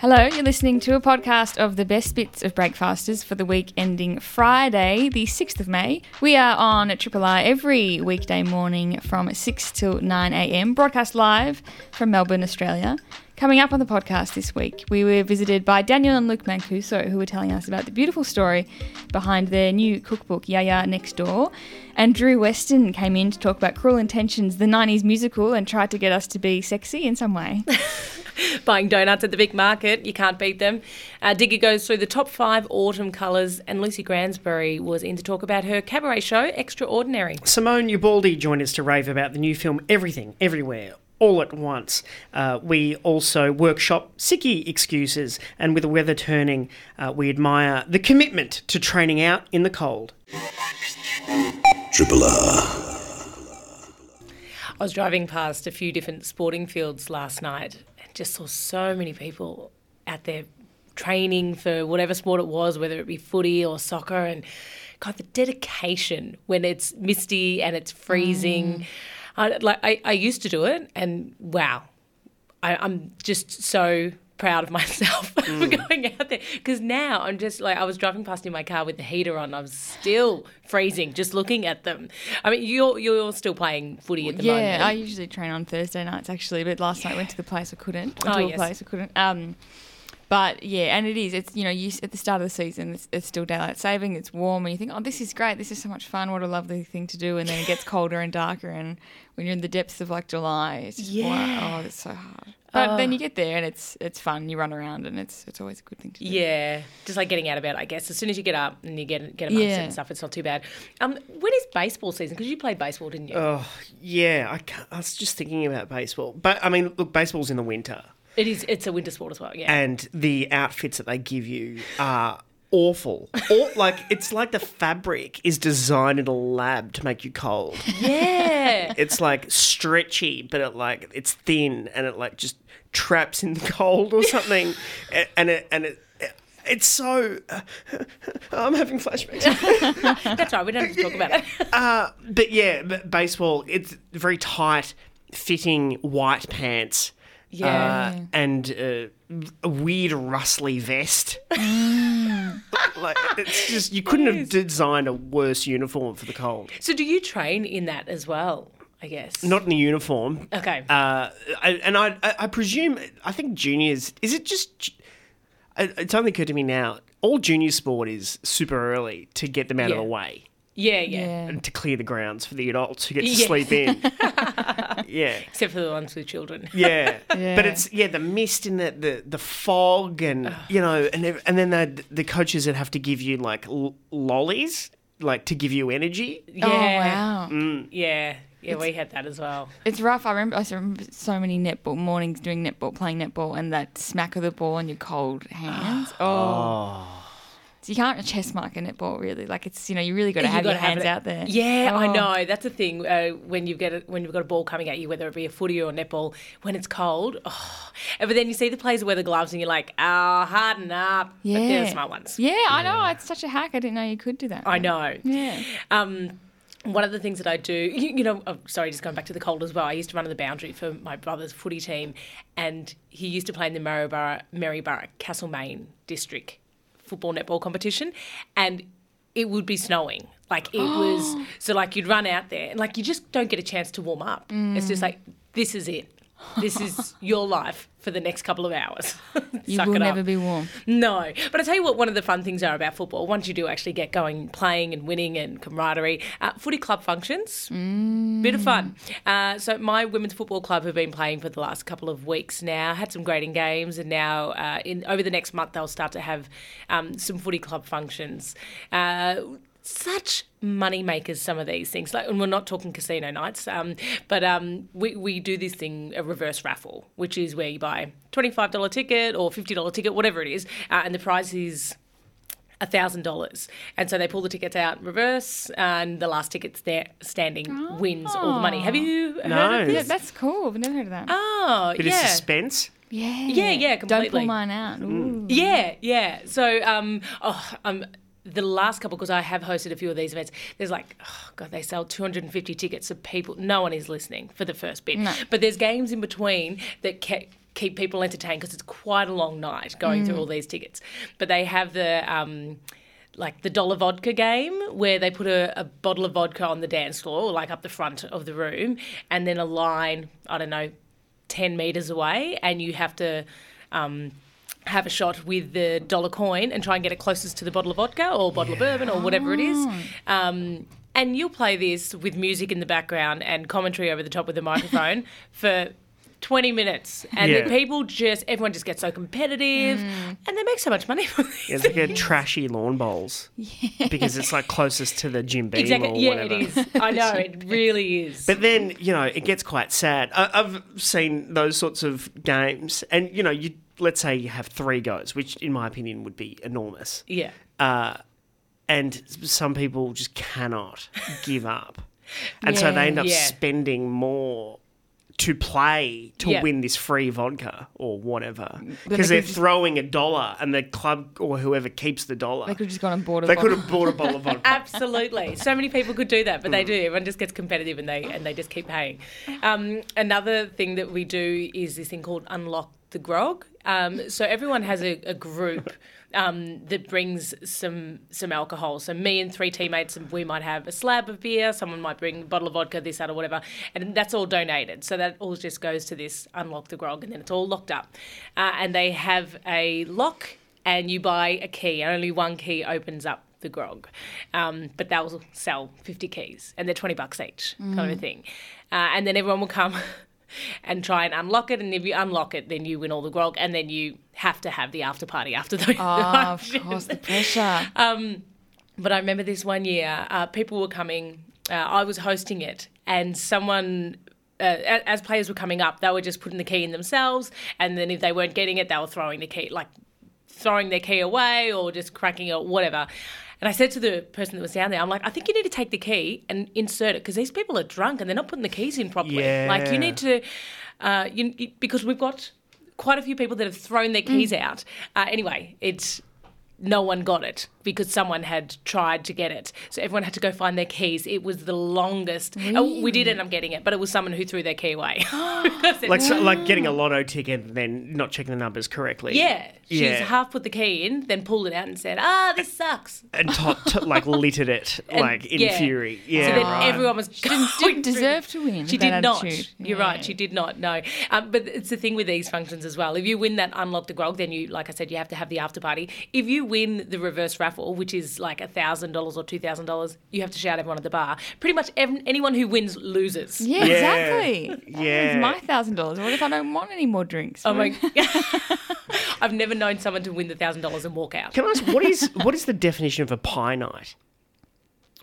Hello, you're listening to a podcast of the best bits of Breakfasters for the week ending Friday, the 6th of May. We are on Triple R every weekday morning from 6 till 9 a.m., broadcast live from Melbourne, Australia. Coming up on the podcast this week, we were visited by Daniel and Luke Mancuso, who were telling us about the beautiful story behind their new cookbook, Yiayia Next Door. And Drew Weston came in to talk about Cruel Intentions, the 90s musical, and tried to get us to be sexy in some way. Buying donuts at the Vic Market, you can't beat them. Uh, Digga goes through the top five autumn colours, and Lucy Gransbury was in to talk about her cabaret show, Extra Ordinary. Simone Ubaldi joined us to rave about the new film Everything, Everywhere, all at once. Uh, we also workshop sicky excuses, and with the weather turning, uh, we admire the commitment to training out in the cold. Triple R. I was driving past a few different sporting fields last night and just saw so many people out there training for whatever sport it was, whether it be footy or soccer. And God, the dedication when it's misty and it's freezing. Mm. I, like I, I used to do it, and wow, I, I'm just so proud of myself for going out there because now I'm just like I was driving past in my car with the heater on. I was still freezing just looking at them. I mean, you're you're still playing footy at the yeah, moment. Yeah, I usually train on Thursday nights actually, but last night went to the place I couldn't. Went Oh, to yes. place I couldn't. Um, but yeah, and it is. It's you know, you at the start of the season, it's, it's still daylight saving. It's warm, and you think, oh, this is great. This is so much fun. What a lovely thing to do. And then it gets colder and darker, and when you're in the depths of like July, it's Yeah. oh, it's so hard. But then you get there, and it's it's fun. You run around, and it's it's always a good thing to do. Yeah, just like getting out of bed, I guess. As soon as you get up and you get get amongst it Yeah. and stuff, it's not too bad. Um, when is baseball season? Because you played baseball, didn't you? Oh, yeah, I, can't, I was just thinking about baseball. But, I mean, look, baseball's in the winter, it is. It's a winter sport as well. Yeah. and the outfits that they give you are awful. Or, like, it's like the fabric is designed in a lab to make you cold. yeah. it's like stretchy, but it like it's thin and it like just traps in the cold or something, and it and it. It's so. I'm having flashbacks. That's right. We don't have to talk about it. Uh, but yeah, b- baseball. It's very tight fitting white pants. Yeah. Uh, and uh, a weird rustly vest. Like it's just you couldn't have designed a worse uniform for the cold. so, do you train in that as well? I guess. Not in the uniform. Okay. Uh, I, and I, I, I presume, I think juniors, is it just, it's only occurred to me now, all junior sport is super early to get them out of the way yeah, yeah, Yeah. and to clear the grounds for the adults who get to Yeah. sleep in. yeah. Except for the ones with children. Yeah. Yeah. but it's yeah the mist and the the, the fog and you know and ev- and then the the coaches that have to give you like l- lollies like to give you energy. Yeah. Oh wow. Mm. Yeah. Yeah. We had that as well. It's rough. I remember, I remember so many netball mornings doing netball, playing netball, and that smack of the ball on your cold hands. Oh. So you can't chest mark a netball really. Like it's you know you really got to have your gotta have hands out there. Yeah, I Oh. know. That's the thing. Uh, when you get a, when you've got a ball coming at you, whether it be a footy or a netball, when it's cold, oh. But then you see the players wear the gloves, and you're like, ah, harden up. Yeah. But they're the smart ones. Yeah, I know. It's such a hack. I didn't know you could do that. I know. Yeah. Um, one of the things that I do, you, you know, oh, sorry, just going back to the cold as well. I used to run on the boundary for my brother's footy team, and he used to play in the Maryborough, Maryborough Castlemaine district football netball competition, and it would be snowing. Like it was, so like you'd run out there, and like you just don't get a chance to warm up. It's just like this is it. This is your life for the next couple of hours. You Suck will it up. never be warm. No, but I tell you what, one of the fun things are about football. Once you do actually get going, playing and winning and camaraderie, uh, footy club functions, bit of fun. Uh, so my women's football club have been playing for the last couple of weeks now. Had some grading games, and now uh, in over the next month they'll start to have um, some footy club functions. Such money makers some of these things like and we're not talking casino nights um, but um, we, we do this thing a reverse raffle which is where you buy $25 ticket or $50 ticket whatever it is uh, and the prize is thousand dollars, and so they pull the tickets out in reverse, and the last ticket there standing wins all the money. Have you heard No. of Yeah, this? that's cool. I've never heard of that. Oh, Bit yeah. of suspense. yeah. yeah, yeah, Don't pull mine out. Ooh. Yeah, yeah. So, um, oh, um, the last couple, because I have hosted a few of these events, there's like, oh God, they sell 250 tickets of people. No one is listening for the first bit. No. But there's games in between that ke- keep people entertained because it's quite a long night going through all these tickets. But they have the um, like the dollar vodka game where they put a, a bottle of vodka on the dance floor, or like up the front of the room, and then a line, I don't know, 10 meters away, and you have to. Um, have a shot with the dollar coin and try and get it closest to the bottle of vodka or bottle of bourbon or whatever it is. Um, and you'll play this with music in the background and commentary over the top with the microphone for 20 minutes. And Yeah. the people just, everyone just gets so competitive and they make so much money from this. It's like a trashy lawn bowls because it's like closest to the Jim Beam or Exactly. Yeah, whatever. it is. I know, it really is. But then, you know, it gets quite sad. I, I've seen those sorts of games, and you know, you let's say you have three goes, which in my opinion would be enormous, yeah. uh, and some people just cannot give up, and so they end up Yeah. spending more to play to Yeah. win this free vodka or whatever because they're just- throwing a dollar and the club or whoever keeps the dollar They could have just gone on board. they could have bought a bottle of vodka Absolutely. So many people could do that, but Mm. they do. Everyone just gets competitive and they and they just keep paying. Um, another thing that we do is this thing called unlock the grog. Um, so everyone has a, a group um, that brings some some alcohol. So me and three teammates, we might have a slab of beer. Someone might bring a bottle of vodka, this, that, or whatever, and that's all donated. So that all just goes to this unlock the grog, and then it's all locked up. Uh, and they have a lock, and you buy a key, and only one key opens up the grog. Um, but they'll sell 50 keys and they're 20 bucks each, kind of a thing. Uh, and then everyone will come and try and unlock it. And if you unlock it, then you win all the grog. And then you have to have the after party after those. Oh, of course, the pressure. Um, but I remember this one year, uh, people were coming, uh, I was hosting it, and someone. Uh, as players were coming up, they were just putting the key in themselves, and then if they weren't getting it, they were throwing the key, like throwing their key away or just cracking it, whatever. And I said to the person that was down there, I'm like, I think you need to take the key and insert it because these people are drunk and they're not putting the keys in properly. Like you need to, uh, you, you- because we've got quite a few people that have thrown their keys out. Uh, anyway, it's no one got it because someone had tried to get it. So everyone had to go find their keys. It was the longest. uh, we did end up getting it, but it was someone who threw their key away. Like so, like getting a lotto ticket and then not checking the numbers correctly yeah, she's Yeah. half put the key in, then pulled it out and said, "Ah, this sucks." and to, to, like littered it like in yeah. fury yeah so then right. everyone was going Didn't through- deserve to win. She with that did not. attitude. You're Yeah. right. She did not. No. Um, but it's the thing with these functions as well. If you win that unlock the grog, then you, like I said, you have to have the after party. If you win the reverse raffle, which is like a thousand dollars or two thousand dollars, you have to shout everyone at the bar. Pretty much ev- anyone who wins loses. Yeah, Yeah. exactly. Yeah. It's my thousand dollars. What if I don't want any more drinks? Oh my! I've never known someone to win the thousand dollars and walk out. can I ask what is what is the definition of a pie night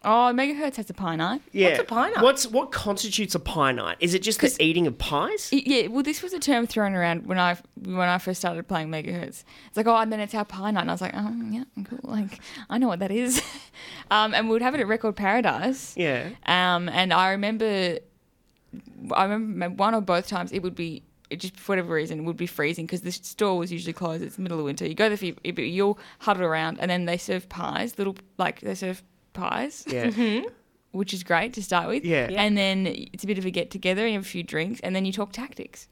Oh, Megahertz has a pie night. yeah What's a pie night? what's what constitutes a pie night is it just the eating of pies Y- Yeah, well, this was a term thrown around when I when I first started playing Megahertz. It's like, oh, and then it's our pie night, and I was like, oh, yeah, cool. Like, I know what that is. um, and we'd have it at Record Paradise. yeah Um, and I remember, I remember one or both times it would be. It just for whatever reason it would be freezing because the store was usually closed. It's the middle of winter. You go there, for, you- you'll huddle around, and then they serve pies, little like they serve pies, yeah which is great to start with. Yeah. Yeah. And then it's a bit of a get together, you have a few drinks, and then you talk tactics.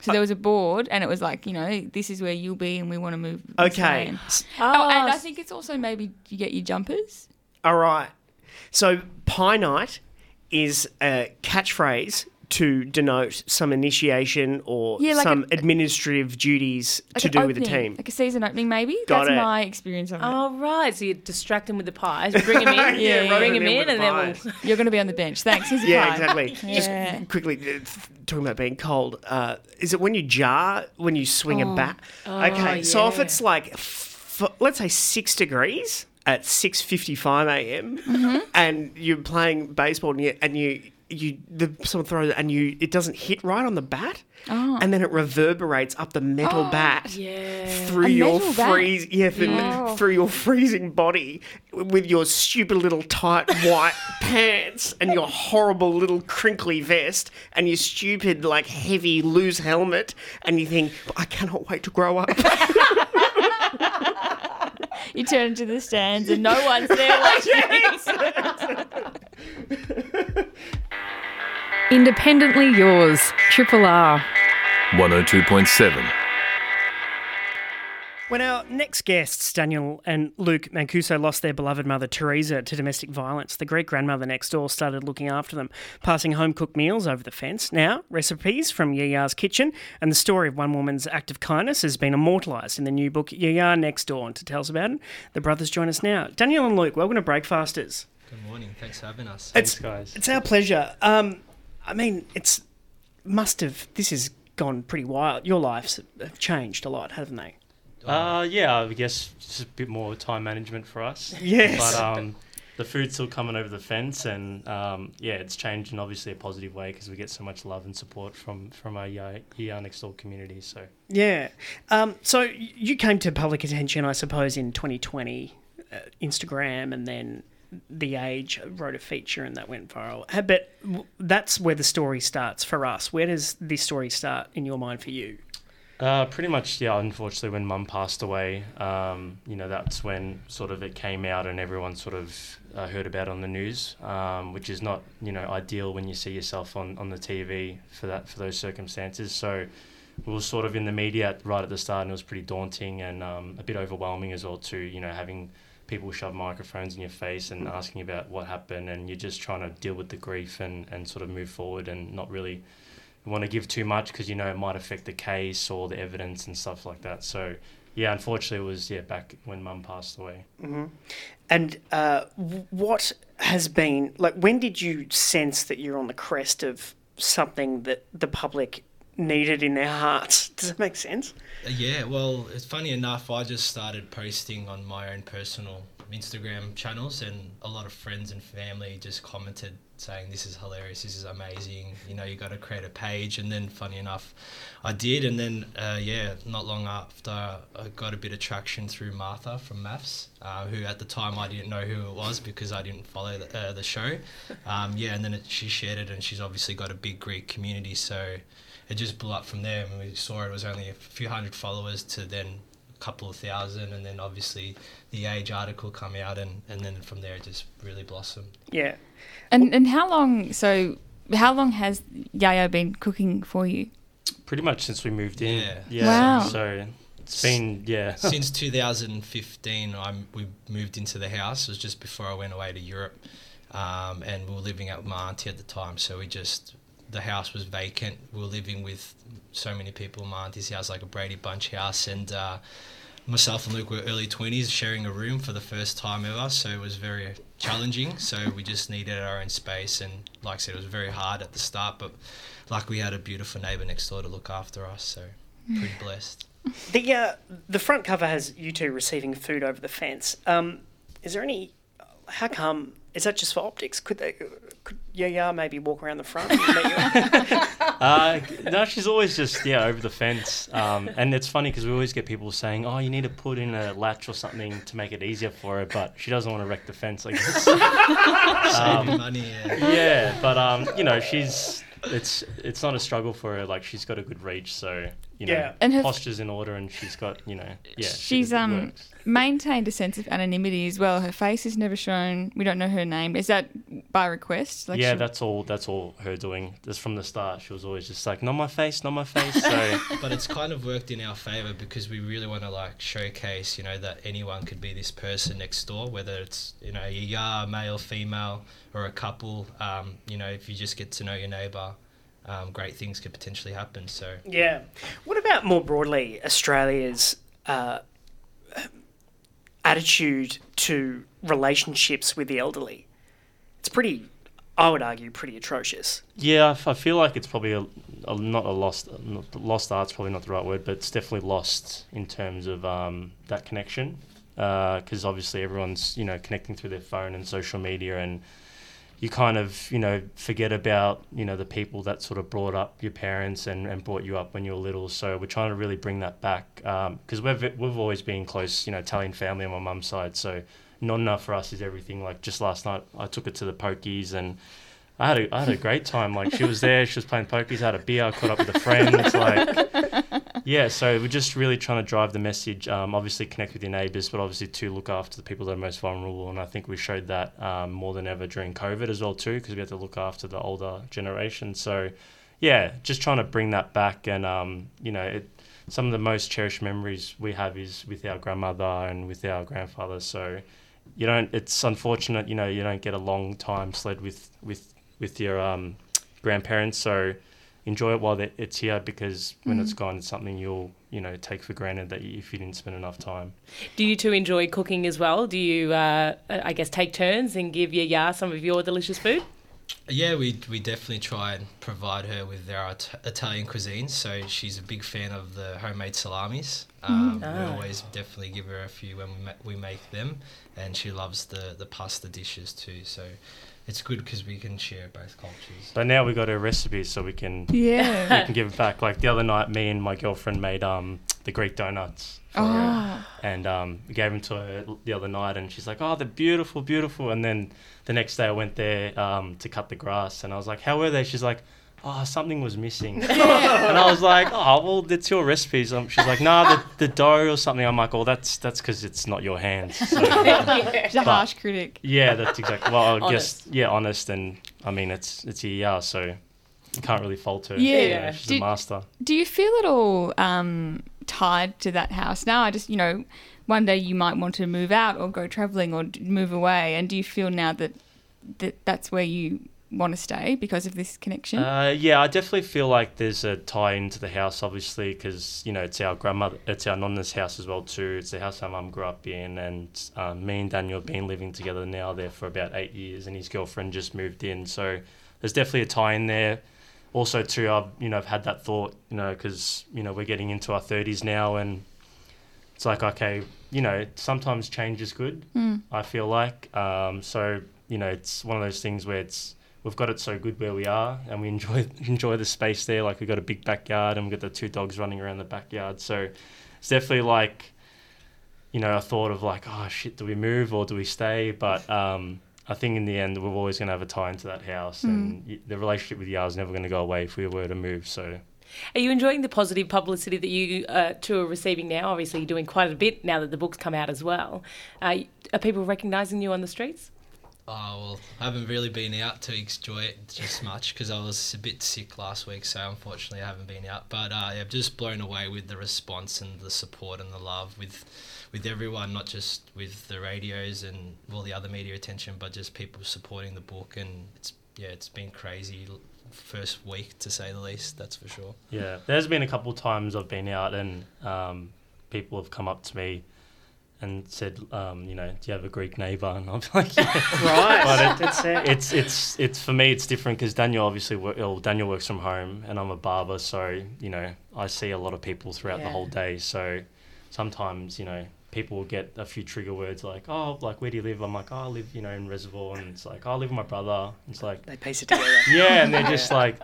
So there was a board, and it was like, you know, this is where you'll be, and we want to move. okay and- ah. Oh, and I think it's also maybe you get your jumpers. all right so pie night is a catchphrase to denote some initiation or Yeah, like some a- administrative duties Like to an do with the team like a season opening, maybe. Got That's it. my experience of it. Oh right, so you distract them with the pies, bring them in, Yeah, yeah, bring yeah. them in, With the and then we'll. You're going to be on the bench. Thanks. Here's a Yeah, pie. exactly. Yeah. Just quickly uh, talking about being cold. Uh, is it when you jar when you swing a bat? okay, so if it's like, f- let's say six degrees at six fifty five a.m. and you're playing baseball and you and you. You the someone throws it and you it doesn't hit right on the bat, oh. and then it reverberates up the metal oh, bat Yeah. through A your freeze yeah, Yeah. through your freezing body with your stupid little tight white pants and your horrible little crinkly vest and your stupid like heavy loose helmet and you think I cannot wait to grow up. You turn into the stands, and no one's there watching. You Independently yours, Triple R. 102.7. When our next guests, Daniel and Luke Mancuso, lost their beloved mother Teresa to domestic violence, the great grandmother next door started looking after them, passing home cooked meals over the fence. Now, recipes from Yiayia's kitchen and the story of one woman's act of kindness has been immortalised in the new book Yiayia Next Door. And to tell us about it, the brothers join us now. Daniel and Luke, welcome to Breakfasters. Good morning. Thanks for having us. It's, guys. It's our pleasure. Um, I mean, it's must have. This has gone pretty wild. Your lives have changed a lot, haven't they? Uh, yeah, I guess just a bit more time management for us. Yes. But um, the food's still coming over the fence, and um, yeah, it's changed in obviously a positive way because we get so much love and support from from our Yiayia Yiayia next door community. So Yeah. Um, so you came to public attention, I suppose, in 2020, uh, Instagram, and then The Age wrote a feature and that went viral. But that's where the story starts for us. Where does this story start in your mind for you? Uh, pretty much, yeah. Unfortunately, when Mum passed away, um, you know, that's when sort of it came out and everyone sort of uh, heard about on the news, um, which is not, you know, ideal when you see yourself on, on the TV for that for those circumstances. So we were sort of in the media right at the start, and it was pretty daunting and um, a bit overwhelming as well too. You know, having people shove microphones in your face and asking about what happened, and you're just trying to deal with the grief and, and sort of move forward and not really want to give too much because you know it might affect the case or the evidence and stuff like that. So yeah, unfortunately, it was yeah back when Mum passed away. And uh, what has been like? When did you sense that you're on the crest of something that the public needed in their hearts? Does that make sense? Yeah, well, it's funny enough. I just started posting on my own personal Instagram channels, and a lot of friends and family just commented saying, "This is hilarious. This is amazing. You know, you got to create a page." And then, funny enough, I did, and then uh, yeah, not long after, I got a bit of traction through Martha from MAFS, uh, who at the time I didn't know who it was because I didn't follow the, uh, the show. Um, yeah, and then it, she shared it, and she's obviously got a big Greek community, so it just blew up from there. When we saw it, was only a few hundred followers to then couple of thousand, and then obviously the Age article come out, and, and then from there it just really blossomed. Yeah. And and how long? So how long has Yayo been cooking for you? Pretty much since we moved in. Yeah. Wow. So it's been yeah. Since 2015, I we moved into the house. It was just before I went away to Europe, um, and we were living at my auntie at the time. So we just the house was vacant. We were living with so many people. in My auntie's house, like a Brady Bunch house, and uh, myself and Luke were early 20s, sharing a room for the first time ever. So it was very challenging. So we just needed our own space, and like I said, it was very hard at the start, but like we had a beautiful neighbour next door to look after us. So pretty blessed. The uh, the front cover has you two receiving food over the fence. Um, is there any? How come? Is that just for optics? Could they? Could yeah, maybe walk around the front? and let Uh, no, she's always just yeah over the fence, um, and it's funny because we always get people saying, "Oh, you need to put in a latch or something to make it easier for her," but she doesn't want to wreck the fence. I guess. Saving money, yeah. yeah, but um, you know, she's it's it's not a struggle for her. Like she's got a good reach, so you know, Yeah. And her- posture's in order, and she's got you know, yeah, She's um works. maintained a sense of anonymity as well. Her face is never shown. We don't know her name. Is that by request? Like yeah, she- that's all. That's all her doing. Just from the start, she was always just like, "Not my face, not my face." So but it's kind of worked in our favor because we really want to like showcase, you know, that anyone could be this person next door, whether it's you know a yar, male, female, or a couple. Um, you know, if you just get to know your neighbor, um, great things could potentially happen. So yeah. What about more broadly Australia's uh, attitude to relationships with the elderly? It's pretty. I would argue pretty atrocious. yeah, I feel like it's probably a, a not a lost not, lost art's probably not the right word, but it's definitely lost in terms of um, that connection. Because obviously everyone's you know connecting through their phone and social media and you kind of you know forget about you know the people that sort of brought up your parents and, and brought you up when you were little. So we're trying to really bring that back um, because we've we've always been close, you know, Italian family on my mum's side. So not enough for us is everything. Like just last night, I took her to the pokies and. I had a I had a great time. Like she was there, she was playing pokies, had a beer, I caught up with a friend. Like, yeah. So we're just really trying to drive the message. Um, obviously connect with your neighbours, but obviously to look after the people that are most vulnerable. And I think we showed that um, more than ever during COVID as well too, because we had to look after the older generation. So, yeah, just trying to bring that back, and um, you know, it, some of the most cherished memories we have is with our grandmother and with our grandfather. So, you don't. It's unfortunate, you know, you don't get a long time sled with with with your um, grandparents. So, enjoy it while it's here because when it's gone, it's something you'll you know take for granted that you, if you didn't spend enough time. Do you two enjoy cooking as well? Do you, uh, I guess, take turns and give your ya some of your delicious food? Yeah, we we definitely try and provide her with our It- Italian cuisine. So she's a big fan of the homemade salamis. Um, We Ah. always definitely give her a few when we, ma- we make them, and she loves the the pasta dishes too. So it's good because we can share both cultures. But now we got her recipes, so we can Yeah. we can give it back. Like the other night, me and my girlfriend made um the Greek donuts. For her. oh. and um, we gave them to her the other night, and she's like, "Oh, they're beautiful, beautiful." And then the next day, I went there um, to cut the grass, and I was like, "How were they?" She's like, "Oh, something was missing." and I was like, "Oh, well, it's your recipes." Um, she's like, "Nah, the, the dough or something." I'm like, "Oh, that's that's because it's not your hands." So, She's a harsh critic. yeah, that's exactly. Well, I Honest. guess yeah, honest, and I mean, it's it's a yeah, so you can't really fault her. Yeah. You know, she's Did- a master. Do you feel at all um, tied to that house now? I just, you know, one day you might want to move out or go traveling or move away, and do you feel now that, that that's where you want to stay because of this connection? Uh, yeah, I definitely feel like there's a tie into the house, obviously, because you know it's our grandmother, it's our nonna's house as well too. It's the house our mum grew up in, and um, me and Daniel have been living together now there for about eight years, and his girlfriend just moved in, so there's definitely a tie in there. Also, too, I've you know I've had that thought, you know, because you know we're getting into our thirties now, and it's like okay, you know, sometimes change is good. Mm. I feel like. Um, so you know, it's one of those things where it's we've got it so good where we are, and we enjoy enjoy the space there. Like we've got a big backyard, and we've got the two dogs running around the backyard. So it's definitely like, you know, a thought of like, oh shit, do we move or do we stay? But um, I think in the end, we're always going to have a tie into that house, and the relationship with Yar is never going to go away if we were to move. So Are you enjoying the positive publicity that you uh, two are receiving now? Obviously, you're doing quite a bit now that the book's come out as well. Uh, are people recognising you on the streets? Oh well, I haven't really been out to enjoy it just much because I was a bit sick last week, so unfortunately I haven't been out. But uh, yeah, I'm just blown away with the response and the support and the love with with everyone, not just with the radios and all the other media attention, but just people supporting the book. And it's yeah, it's been crazy first week to say the least. That's for sure. yeah, there's been a couple times I've been out, and um, people have come up to me. And said, um, you know, do you have a Greek neighbour? And I'm like, yeah. Right. But it- That's it. it's it's it's for me it's different because Daniel obviously work, well, Daniel works from home and I'm a barber so you know I see a lot of people throughout Yeah. the whole day so sometimes you know people will get a few trigger words like oh like where do you live I'm like oh I live you know in Reservoir and it's like oh, I live with my brother it's like They piece it together. yeah and they're just like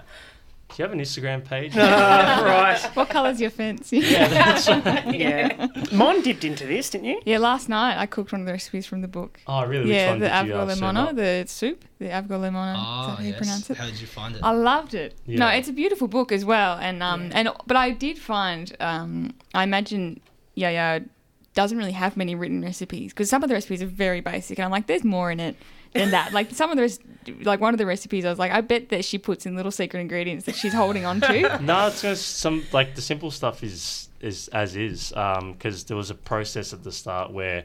do you have an Instagram page right. what colour's your fence? yeah that's right. Yeah. Mon dipped into this, didn't you? Yeah, last night I cooked one of the recipes from the book. oh really which yeah, one the did you avgo uh, serve lemona, up? the soup, the avgolemono. is that Oh how you yes. pronounce it? How did you find it? I loved it. No, it's a beautiful book as well, and um, Yeah. and but I did find um, I imagine Yiayia doesn't really have many written recipes because some of the recipes are very basic, and I'm like, there's more in it than that. like some of the like one of the recipes, I was like, I bet that she puts in little secret ingredients that she's holding on to. no, it's just some like the simple stuff is is as is because there was a process at the start where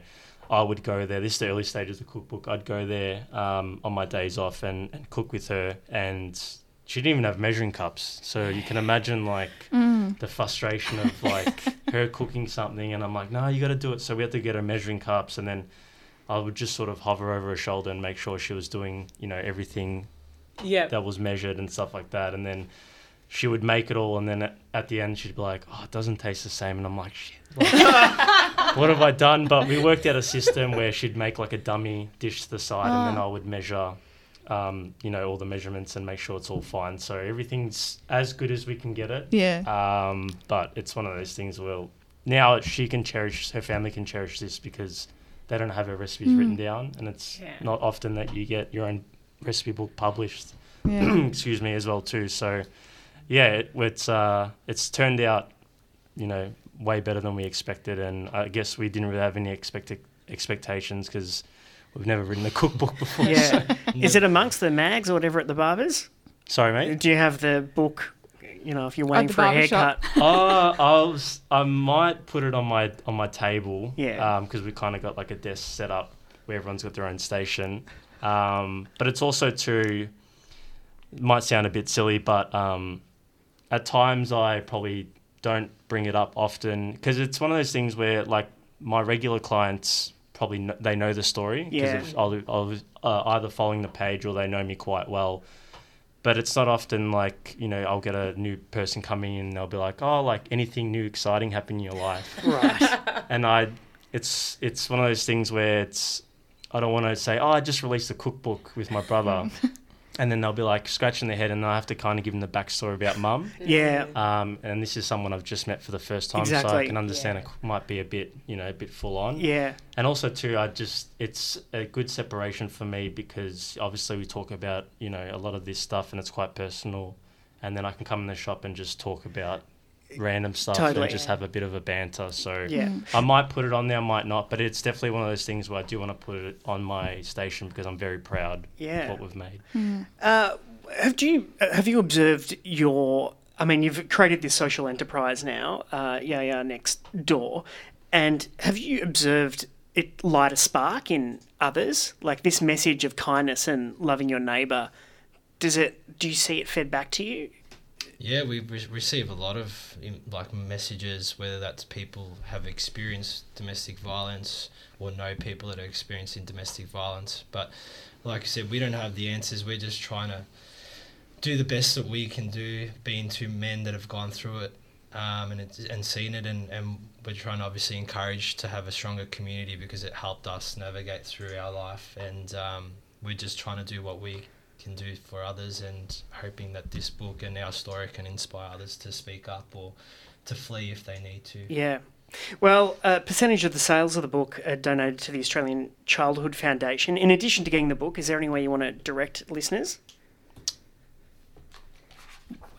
I would go there. This is the early stages of the cookbook. I'd go there um, on my days off and, and cook with her, and she didn't even have measuring cups. So you can imagine like Mm. the frustration of like her cooking something, and I'm like, no, you got to do it. So we had to get her measuring cups, and then I would just sort of hover over her shoulder and make sure she was doing you know everything Yeah. that was measured and stuff like that. And then she would make it all, and then at, at the end she'd be like, "Oh, it doesn't taste the same." And I'm like, "Shit, like, what have I done?" But we worked out a system where she'd make like a dummy dish to the side, and then Oh. I would measure, um, you know, all the measurements and make sure it's all fine. So everything's as good as we can get it. Yeah. Um, but it's one of those things where now she can cherish, her family can cherish this because they don't have her recipes Mm. written down, and it's Yeah. not often that you get your own recipe book published Yeah. excuse me as well too so yeah it, it's uh it's turned out you know way better than we expected and i guess we didn't really have any expected expectations because we've never written a cookbook before so- Yeah. Is it amongst the mags or whatever at the barbers? sorry mate Do you have the book you know, if you're waiting for a barber shop. haircut. uh, I was, I might put it on my on my table. Yeah. Because we kind of got like a desk set up where everyone's got their own station. Um, but it's also to, might sound a bit silly, but um, at times I probably don't bring it up often because it's one of those things where like my regular clients probably kn- they know the story Yeah. because I'll, I'll uh, either following the page or they know me quite well. But it's not often like you know I'll get a new person coming in and they'll be like, oh, like anything new, exciting happened in your life, right. and I, it's it's one of those things where it's I don't want to say, oh, I just released a cookbook with my brother, and then they'll be like scratching their head, and I have to kind of give them the backstory about mum. Yeah. Um, and this is someone I've just met for the first time, so I can understand it might be a bit, you know, a bit full on. Yeah. And also too, I just it's a good separation for me because obviously we talk about you know a lot of this stuff and it's quite personal, and then I can come in the shop and just talk about random stuff Totally. and just have a bit of a banter. So Yeah. I might put it on there, I might not, but it's definitely one of those things where I do want to put it on my station because I'm very proud Yeah. of what we've made. Uh, have you have you observed your? I mean, you've created this social enterprise now, uh, yeah, yeah, next door, and have you observed it light a spark in others? Like this message of kindness and loving your neighbour. Does it? Do you see it fed back to you? Yeah, we re- receive a lot of like messages, whether that's people have experienced domestic violence or know people that are experiencing domestic violence. But like I said, we don't have the answers. We're just trying to do the best that we can do, being two men that have gone through it um, and it's, and seen it, and, and we're trying to obviously encourage to have a stronger community because it helped us navigate through our life, and um, we're just trying to do what we can do for others, and hoping that this book and our story can inspire others to speak up or to flee if they need to. Yeah. Well, a percentage of the sales of the book are donated to the Australian Childhood Foundation. In addition to getting the book, is there any way you want to direct listeners?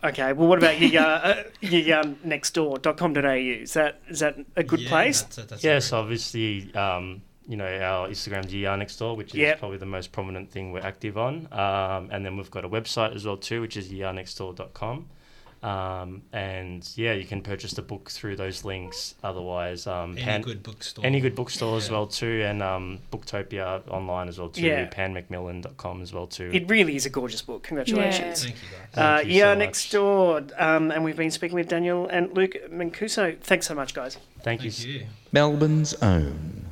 Okay, well, what about your, uh, your um, nextdoor.com.au? Is that is that a good Yeah, place? That's a, that's a Yes, obviously, um, you know, our Instagram's Yiayia Next Door, which is Yep. probably the most prominent thing we're active on. Um, and then we've got a website as well too, which is yiayianextdoor.com. Um, and yeah, you can purchase the book through those links. Otherwise, um, any Pan- good bookstore. any good bookstore as well too, and um, Booktopia online as well too, Yeah. panmacmillan.com as well too. It really is a gorgeous book. Congratulations. Thank you guys. Uh, Thank you yeah, so next much. door. Um, and we've been speaking with Daniel and Luke Mancuso. Thanks so much, guys. Thank, Thank you. you. Melbourne's own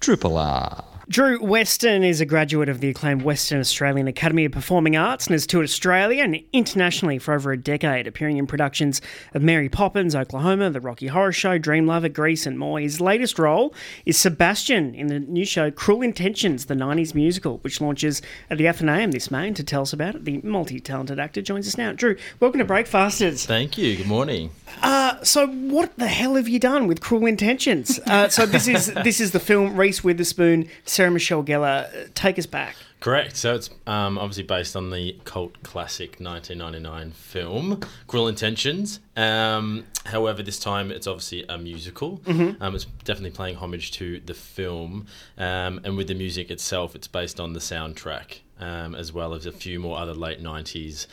Triple R. Drew Weston is a graduate of the acclaimed Western Australian Academy of Performing Arts and has toured Australia and internationally for over a decade, appearing in productions of Mary Poppins, Oklahoma, The Rocky Horror Show, Dream Lover, Grease, and more. His latest role is Sebastian in the new show Cruel Intentions, the 90s musical, which launches at the Athenaeum this May. And to tell us about it, the multi talented actor joins us now. Drew, welcome to Breakfasters. Thank you. Good morning. So, what the hell have you done with Cruel Intentions? Uh, so, this is this is the film Reese Witherspoon, Sarah Michelle Gellar. Uh, Take us back. Correct. So it's um, obviously based on the cult classic 1999 film Cruel Intentions. Um, however, this time it's obviously a musical. Um, it's definitely playing homage to the film, um, and with the music itself, it's based on the soundtrack um, as well as a few more other late 90s.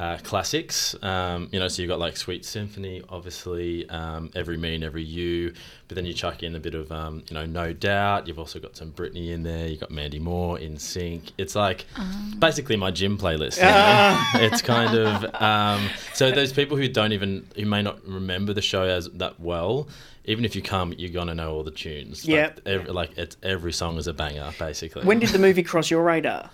Uh, classics, um, you know, so you've got like Sweet Symphony, obviously, um, Every Me and Every You, but then you chuck in a bit of, um, you know, No Doubt. You've also got some Britney in there. You've got Mandy Moore NSYNC. It's like basically my gym playlist. you know? it's kind of um, so those people who don't even who may not remember the show as that well. Even if you come, you're gonna know all the tunes. Yep. Like, every, like it's, every song is a banger, basically. When did the movie cross your radar?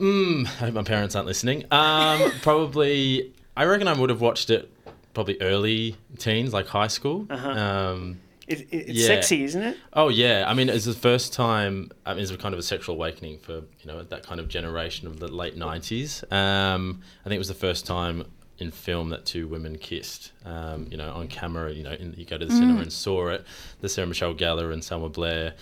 Mm, I hope my parents aren't listening. Um, probably, I reckon I would have watched it probably early teens, like high school. Um, It, it, it's Yeah. sexy, isn't it? oh yeah, I mean, it's the first time. I mean, it's a kind of a sexual awakening for you know that kind of generation of the late '90s. Um, I think it was the first time in film that two women kissed. Um, you know, on camera. You know, in, you go to the cinema and saw it. The Sarah Michelle Gellar and Selma Blair,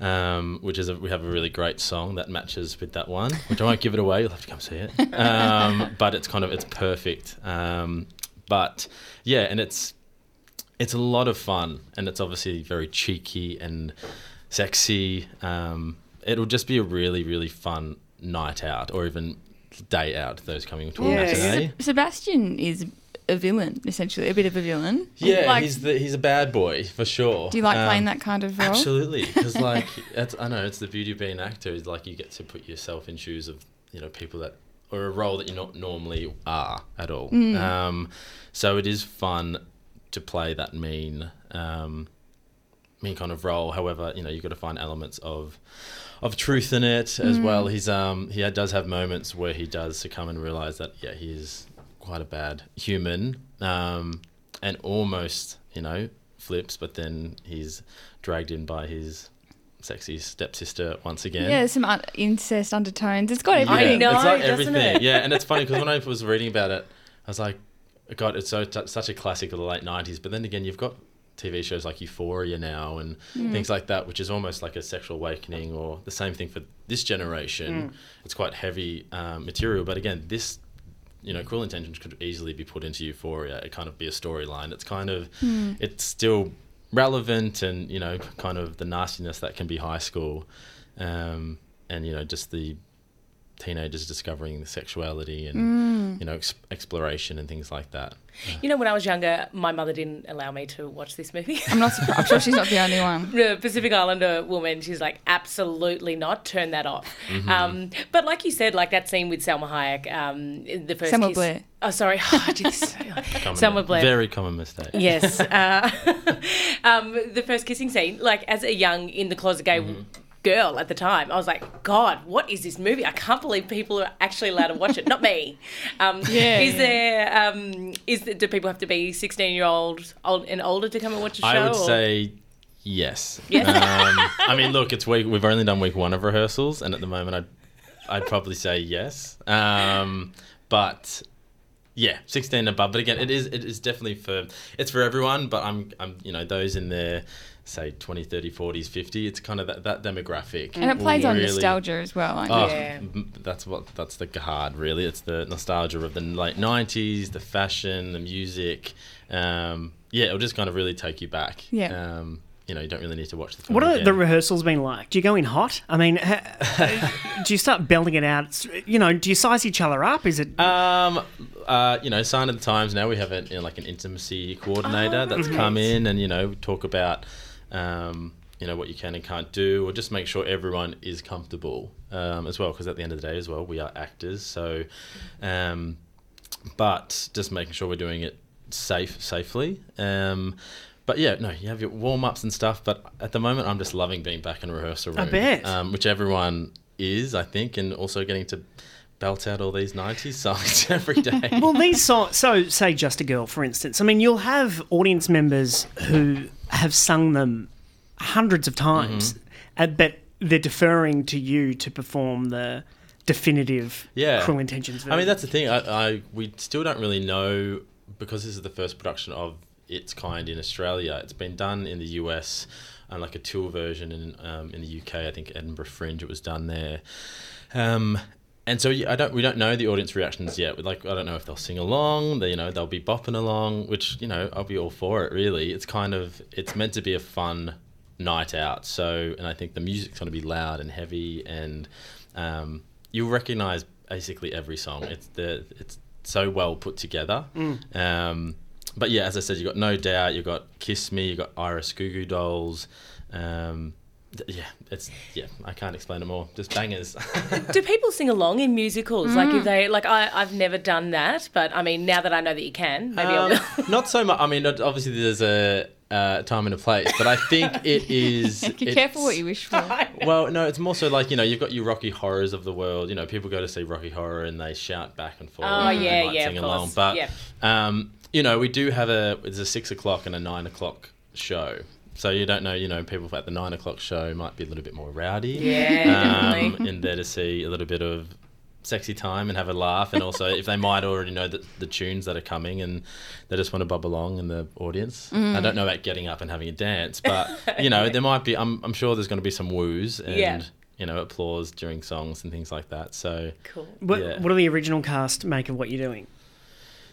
um, which is a, we have a really great song that matches with that one, which I won't give it away. You'll have to come see it. Um, but it's kind of it's perfect. Um, but yeah, and it's it's a lot of fun and it's obviously very cheeky and sexy. Um, it'll just be a really, really fun night out or even day out, those coming to Yeah, yeah. matinee. Sebastian is a villain, essentially, a bit of a villain. Yeah, Like, he's the he's a bad boy for sure. do you like Um, playing that kind of role? Absolutely, because like it's, I know it's the beauty of being an actor is like you get to put yourself in shoes of you know people that or a role that you're not normally are at all. Mm. Um, so it is fun to play that mean um, mean kind of role. However, you know you've got to find elements of of truth in it as Mm. well. He's um he does have moments where he does succumb and realize that yeah he is quite a bad human um, and almost you know flips, but then he's dragged in by his sexy stepsister once again. Yeah, there's some un- incest undertones. It's got Yeah, everything. know, it's like everything. it? Yeah, and it's funny because when I was reading about it, I was like, God, it's so t- such a classic of the late '90s. But then again, you've got TV shows like Euphoria now and Mm. things like that, which is almost like a sexual awakening, or the same thing for this generation. It's quite heavy um, material, but again, this. You know, Cruel Intentions could easily be put into Euphoria. It kind of be a storyline. It's kind of, Mm. it's still relevant, and you know, kind of the nastiness that can be high school, um, and you know, just the teenagers discovering the sexuality and Mm. you know ex- exploration and things like that. You know, when I was younger, my mother didn't allow me to watch this movie. I'm not surprised. I'm sure she's not the only one. the Pacific Islander woman, she's like, absolutely not. Turn that off. Mm-hmm. Um, but like you said, like that scene with Selma Hayek, um, the first Selma kiss- Blair. Oh, sorry. I did this. Common- Selma Blair. Very common mistake. Yes. Uh, um, the first kissing scene, like as a young in the closet gay Mm-hmm. Girl at the time, I was like, God, what is this movie? I can't believe people are actually allowed to watch it. Not me. Um, Yeah, Is yeah. there? Um, is there, do people have to be sixteen year old old and older to come and watch a show? I would or- say yes. Yes. Um, I mean, look, it's week. We've only done week one of rehearsals, and at the moment, I'd I'd probably say yes. Um, but yeah, sixteen and above. But again, it is it is definitely for it's for everyone. But I'm I'm you know those in their say 20 30 40s 50 it's kind of that, that demographic And it plays will on really- nostalgia as well. Like, Oh, Yeah. that's what that's the hard really. It's the nostalgia of the late nineties, the fashion, the music. Um, yeah, it'll just kind of really take you back. Yeah. Um, you know, you don't really need to watch the film. What are again. the rehearsals been like? Do you go in hot? I mean, ha- do you start belting it out? You know, do you size each other up? Is it? Um, uh, you know, sign of the times now. We have a, you know, like an intimacy coordinator that's come in and you know talk about, um, you know, what you can and can't do, or just make sure everyone is comfortable um, as well. Because at the end of the day, as well, we are actors. So, um, but just making sure we're doing it safe, safely. Um, but yeah, no, you have your warm ups and stuff. But at the moment, I'm just loving being back in a rehearsal room. I bet. Um, which everyone is, I think, and also getting to belt out all these 90s songs every day. well, these songs. So, say "Just a Girl," for instance. I mean, you'll have audience members who have sung them hundreds of times, Mm-hmm. uh, but they're deferring to you to perform the definitive Yeah. "Cruel Intentions." Version. I mean, that's the thing. I, I we still don't really know because this is the first production of its kind in Australia. It's been done in the US and like a tour version in um, in the UK. I think Edinburgh Fringe. It was done there. Um, and so I don't we don't know the audience reactions yet. Like I don't know if they'll sing along. They you know they'll be bopping along, which you know I'll be all for it. Really, it's kind of it's meant to be a fun night out. So and I think the music's going to be loud and heavy, and um, you'll recognize basically every song. It's the it's so well put together. Um, but yeah, as I said, you got No Doubt, you got Kiss Me, you got Iris Goo Goo Dolls. Um, yeah, it's yeah. I can't explain it more. Just bangers. Do people sing along in musicals? Like if they like, I I've never done that, but I mean, now that I know that you can, maybe I Um, will. not so much. I mean, obviously there's a uh, time and a place, but I think it is. Be careful what you wish for. Well, no, it's more so like you know you've got your Rocky Horrors of the world. You know, people go to see Rocky Horror and they shout back and forth. Oh, and yeah, might yeah, sing of along. course. But Yeah. um, you know, we do have a it's a six o'clock and a nine o'clock show. So you don't know, you know, people at the nine o'clock show might be a little bit more rowdy. Yeah, um, definitely. in there to see a little bit of sexy time and have a laugh, and also if they might already know the, the tunes that are coming and they just want to bob along in the audience. Mm. I don't know about getting up and having a dance, but you know there might be. I'm, I'm sure there's going to be some woos and Yeah. you know applause during songs and things like that. So Cool. what, yeah. what do the original cast make of what you're doing?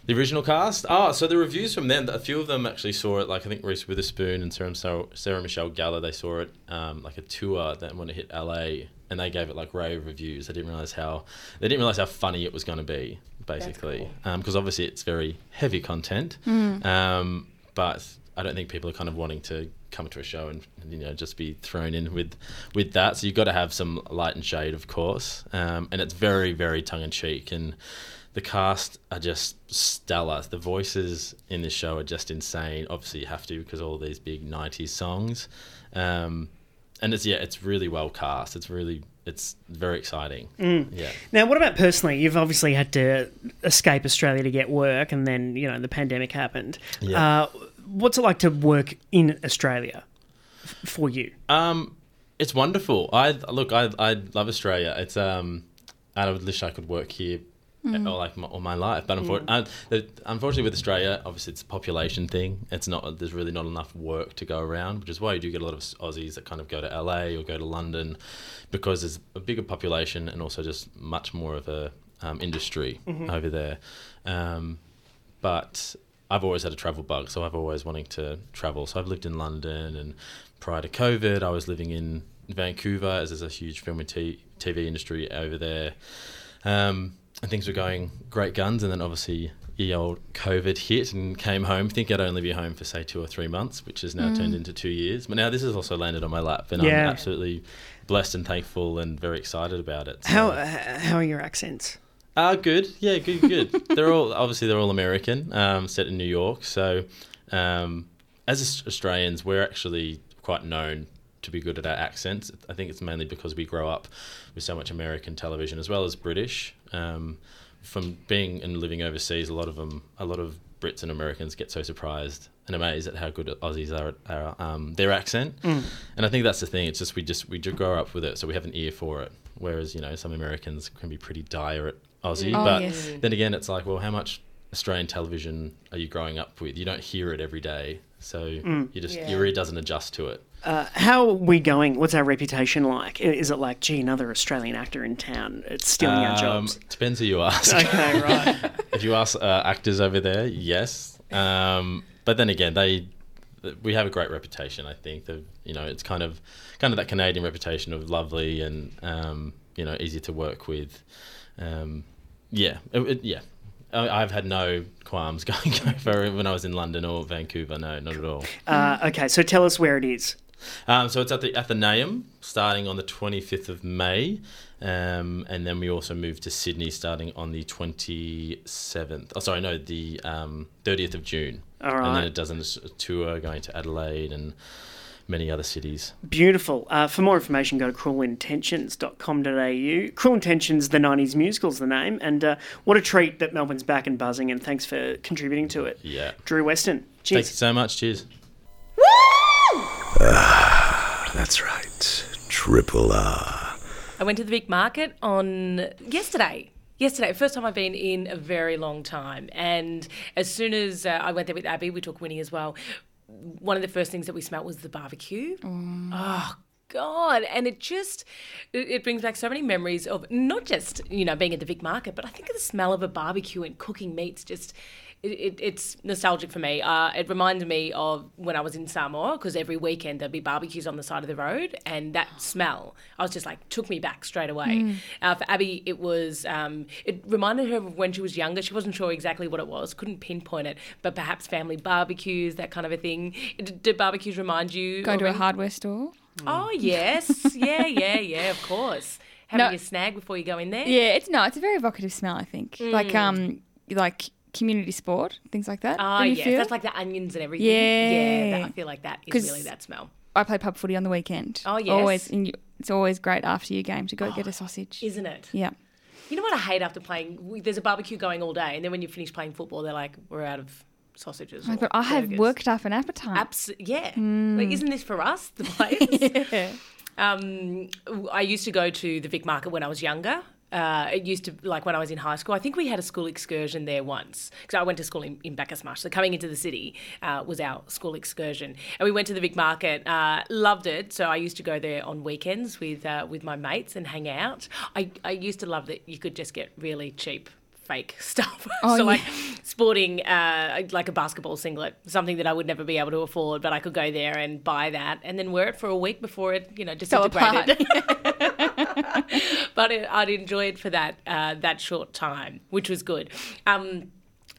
The original cast. Oh, so the reviews from them, a few of them actually saw it. Like I think Reese Witherspoon and Sarah, Sarah, Michelle Gellar, they saw it um, like a tour. Then when it hit LA, and they gave it like rave reviews. They didn't realize how they didn't realize how funny it was going to be. basically, because obviously it's very heavy content. Mm. Um, but I don't think people are kind of wanting to come to a show and you know just be thrown in with with that. So you've got to have some light and shade, of course, um, and it's very very tongue in cheek and. The cast are just stellar. The voices in this show are just insane. Obviously, you have to because all these big '90s songs, um, and it's yeah, it's really well cast. It's really it's very exciting. Yeah. Now, what about personally? You've obviously had to escape Australia to get work, and then you know the pandemic happened. Yeah. Uh, what's it like to work in Australia f- for you? Um, it's wonderful. I look, I I love Australia. It's um, and I would wish I could work here. All like my, all my life, but unfortunately, unfortunately with Australia, obviously it's a population thing. It's not there's really not enough work to go around, which is why you do get a lot of Aussies that kind of go to LA or go to London, because there's a bigger population and also just much more of a um, industry over there. Um, but I've always had a travel bug, so I've always wanting to travel. So I've lived in London, and prior to COVID, I was living in Vancouver, as there's a huge film and t- TV industry over there. Um, and things were going great guns, and then obviously the old COVID hit and came home. Think I'd only be home for say two or three months, which has now turned into two years. But now this has also landed on my lap, and Yeah. I'm absolutely blessed and thankful and very excited about it. So- How uh, how are your accents? uh, good. Yeah, good, good. they're all obviously they're all American, um, set in New York. So, um, as Australians, we're actually quite known to be good at our accents. I think it's mainly because we grow up with so much American television as well as British. Um, from being and living overseas, a lot of them, a lot of Brits and Americans get so surprised and amazed at how good Aussies are at our, um, their accent. And I think that's the thing. It's just we just we just grow up with it, so we have an ear for it. Whereas you know some Americans can be pretty dire at Aussie, Oh, but yes. then again, it's like, well, how much Australian television are you growing up with? You don't hear it every day, so you just Yeah. your ear doesn't adjust to it. Uh, how are we going? What's our reputation like? Is it like, gee, another Australian actor in town? It's stealing our Um, jobs. Depends who you ask. Okay, right. if you ask uh, actors over there, yes. Um, but then again, they we have a great reputation. I think that you know it's kind of kind of that Canadian reputation of lovely and um, you know easy to work with. Um, yeah, it, it- yeah. I, I've had no qualms going over when I was in London or Vancouver. No, not at all. Uh, okay, so tell us where it is. Um, so it's at the Athenaeum starting on the 25th of May. Um, and then we also move to Sydney starting on the 27th. Oh, sorry, no, the um, 30th of June. All And then it does a tour going to Adelaide and many other cities. Beautiful. Uh, for more information, go to cruelintentions.com.au. Cruel Intentions, the 90s musical's the name. And uh, what a treat that Melbourne's back and buzzing, and thanks for contributing to it. Yeah. Drew Weston. Thank Cheers. you so much. Cheers. That's right. Triple R. I went to the Vic Market on yesterday. Yesterday, first time I've been in a very long time. And as soon as uh, I went there with Abby, we took Winnie as well. One of the first things that we smelt was the barbecue. Oh, God. And it just, it, it brings back so many memories of not just, you know, being at the Vic Market, but I think the smell of a barbecue and cooking meats just, it, it, it's nostalgic for me. Uh, it reminded me of when I was in Samoa because every weekend there'd be barbecues on the side of the road, and that smell, I was just like, took me back straight away. Uh, for Abby, it was, um, it reminded her of when she was younger. She wasn't sure exactly what it was, couldn't pinpoint it, but perhaps family barbecues, that kind of a thing. Did, did barbecues remind you? Going to a hardware store. Oh yes, yeah, yeah, yeah. Of course, having No. a snag before you go in there. Yeah, it's no, it's a very evocative smell. I think, like um, like community sport, things like that. Ah, oh Don't you yes, feel? that's like the onions and everything. Yeah. yeah. That, I feel like that is really that smell. I play pub footy on the weekend. Oh, yes. always. And you, it's always great after your game to go get ah, a sausage. Isn't it? yeah. You know what I hate after playing? There's a barbecue going all day, and then when you finish playing football, they're like, "We're out of sausages." I or thought I have worked up an appetite. Abs- yeah. Like, hmm. isn't this for us, the players? yeah. Um, I used to go to the Vic Market when I was younger. Uh, it used to, like when I was in high school, I think we had a school excursion there once because I went to school in, in Bacchus So coming into the city uh, was our school excursion. And we went to the Vic Market, uh, loved it. So I used to go there on weekends with uh, with my mates and hang out. I, I used to love that you could just get really cheap fake stuff. Oh, so yeah. like sporting uh, like a basketball singlet, something that I would never be able to afford, but I could go there and buy that and then wear it for a week before it, you know, apart. but it, I'd enjoy it for that uh, that short time, which was good. Um,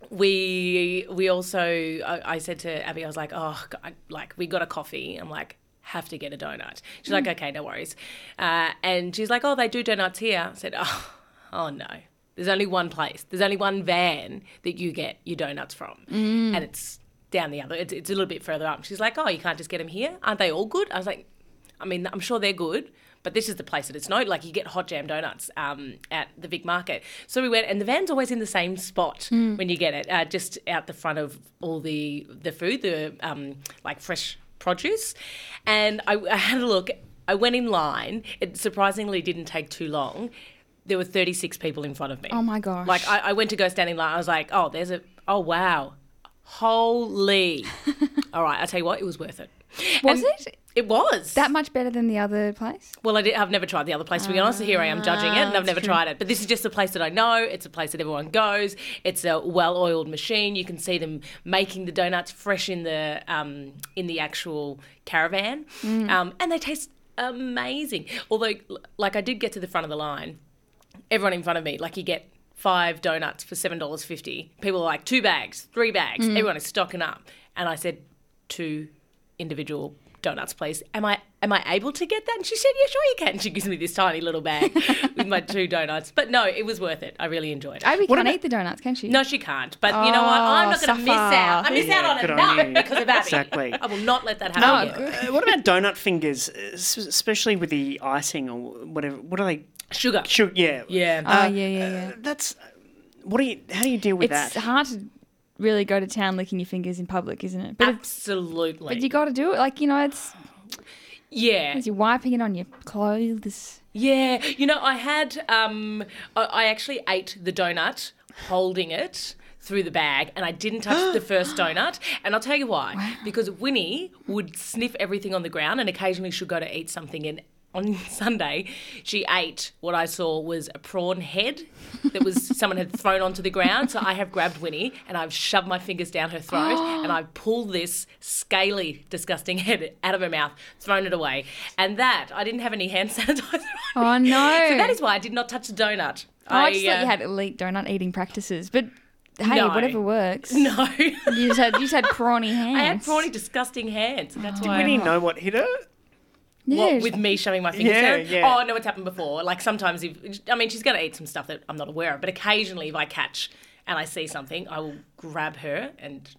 we we also I, I said to Abby, I was like, oh, God, like we got a coffee. I'm like. Have to get a donut. She's like, okay, no worries. Uh, and she's like, oh, they do donuts here. I said, oh, oh no. There's only one place. There's only one van that you get your donuts from, and it's down the other. It's, it's a little bit further up. She's like, oh, you can't just get them here. Aren't they all good? I was like, I mean, I'm sure they're good, but this is the place that it's known. Like you get hot jam donuts um, at the Vic Market. So we went, and the van's always in the same spot when you get it, uh, just out the front of all the the food, the um, like fresh produce. And I, I had a look. I went in line. It surprisingly didn't take too long. There were 36 people in front of me. Oh my gosh. Like I, I went to go standing line. I was like, oh, there's a, oh wow, holy. All right, I'll tell you what, it was worth it. Was And it It was that much better than the other place? well, I did, I've never tried the other place to be honest. So here I am judging it, and I've never tried it. But this is just a place that I know. It's a place that everyone goes. It's a well-oiled machine. You can see them making the donuts fresh in the um, in the actual caravan, um, and they taste amazing. Although, like, I did get to the front of the line. Everyone in front of me, like, you get five donuts for seven dollars fifty. People are like two bags, three bags. Everyone is stocking up, and I said two individual donuts, please. Am I am I able to get that? And she said, Yeah, sure you can. She gives me this tiny little bag with my two donuts. But no, it was worth it. I really enjoyed it. Abby can't about- eat the donuts, can she? no, she can't. But you know what? I'm not going to miss out. I miss Yeah, out on it on you. because of Abby. Exactly. I will not let that Oh, happen. good. Uh, what about donut fingers, uh, especially with the icing or whatever? What are they? Sugar. Sugar, yeah. Yeah. Oh, yeah, yeah, yeah. That's what do you? How do you deal with it's that? hard to really go to town licking your fingers in public, isn't it? But, Absolutely. but you got to do it. Like you know, it's yeah. Because you're wiping it on your clothes. Yeah, you know, I had, um, I, I actually ate the donut holding it through the bag and I didn't touch the first donut. And I'll tell you why. Because Winnie would sniff everything on the ground and occasionally she'd go to eat something. And on Sunday, she ate what I saw was a prawn head that was someone had thrown onto the ground. So I have grabbed Winnie and I've shoved my fingers down her throat and I've pulled this scaly, disgusting head out of her mouth, thrown it away. And that, I didn't have any hand sanitizer. Oh no! So that is why I did not touch the donut. Oh, I just thought uh, you had elite donut eating practices, but hey, No. whatever works. No. You just had you just had prawny hands. I had prawny, disgusting hands. That's why. Did Winnie know what hit her? What, with me shoving my fingers Yeah, down? yeah. Oh, no, it's happened before. Like sometimes, if I mean, she's going to eat some stuff that I'm not aware of, but occasionally, if I catch and I see something, I will grab her and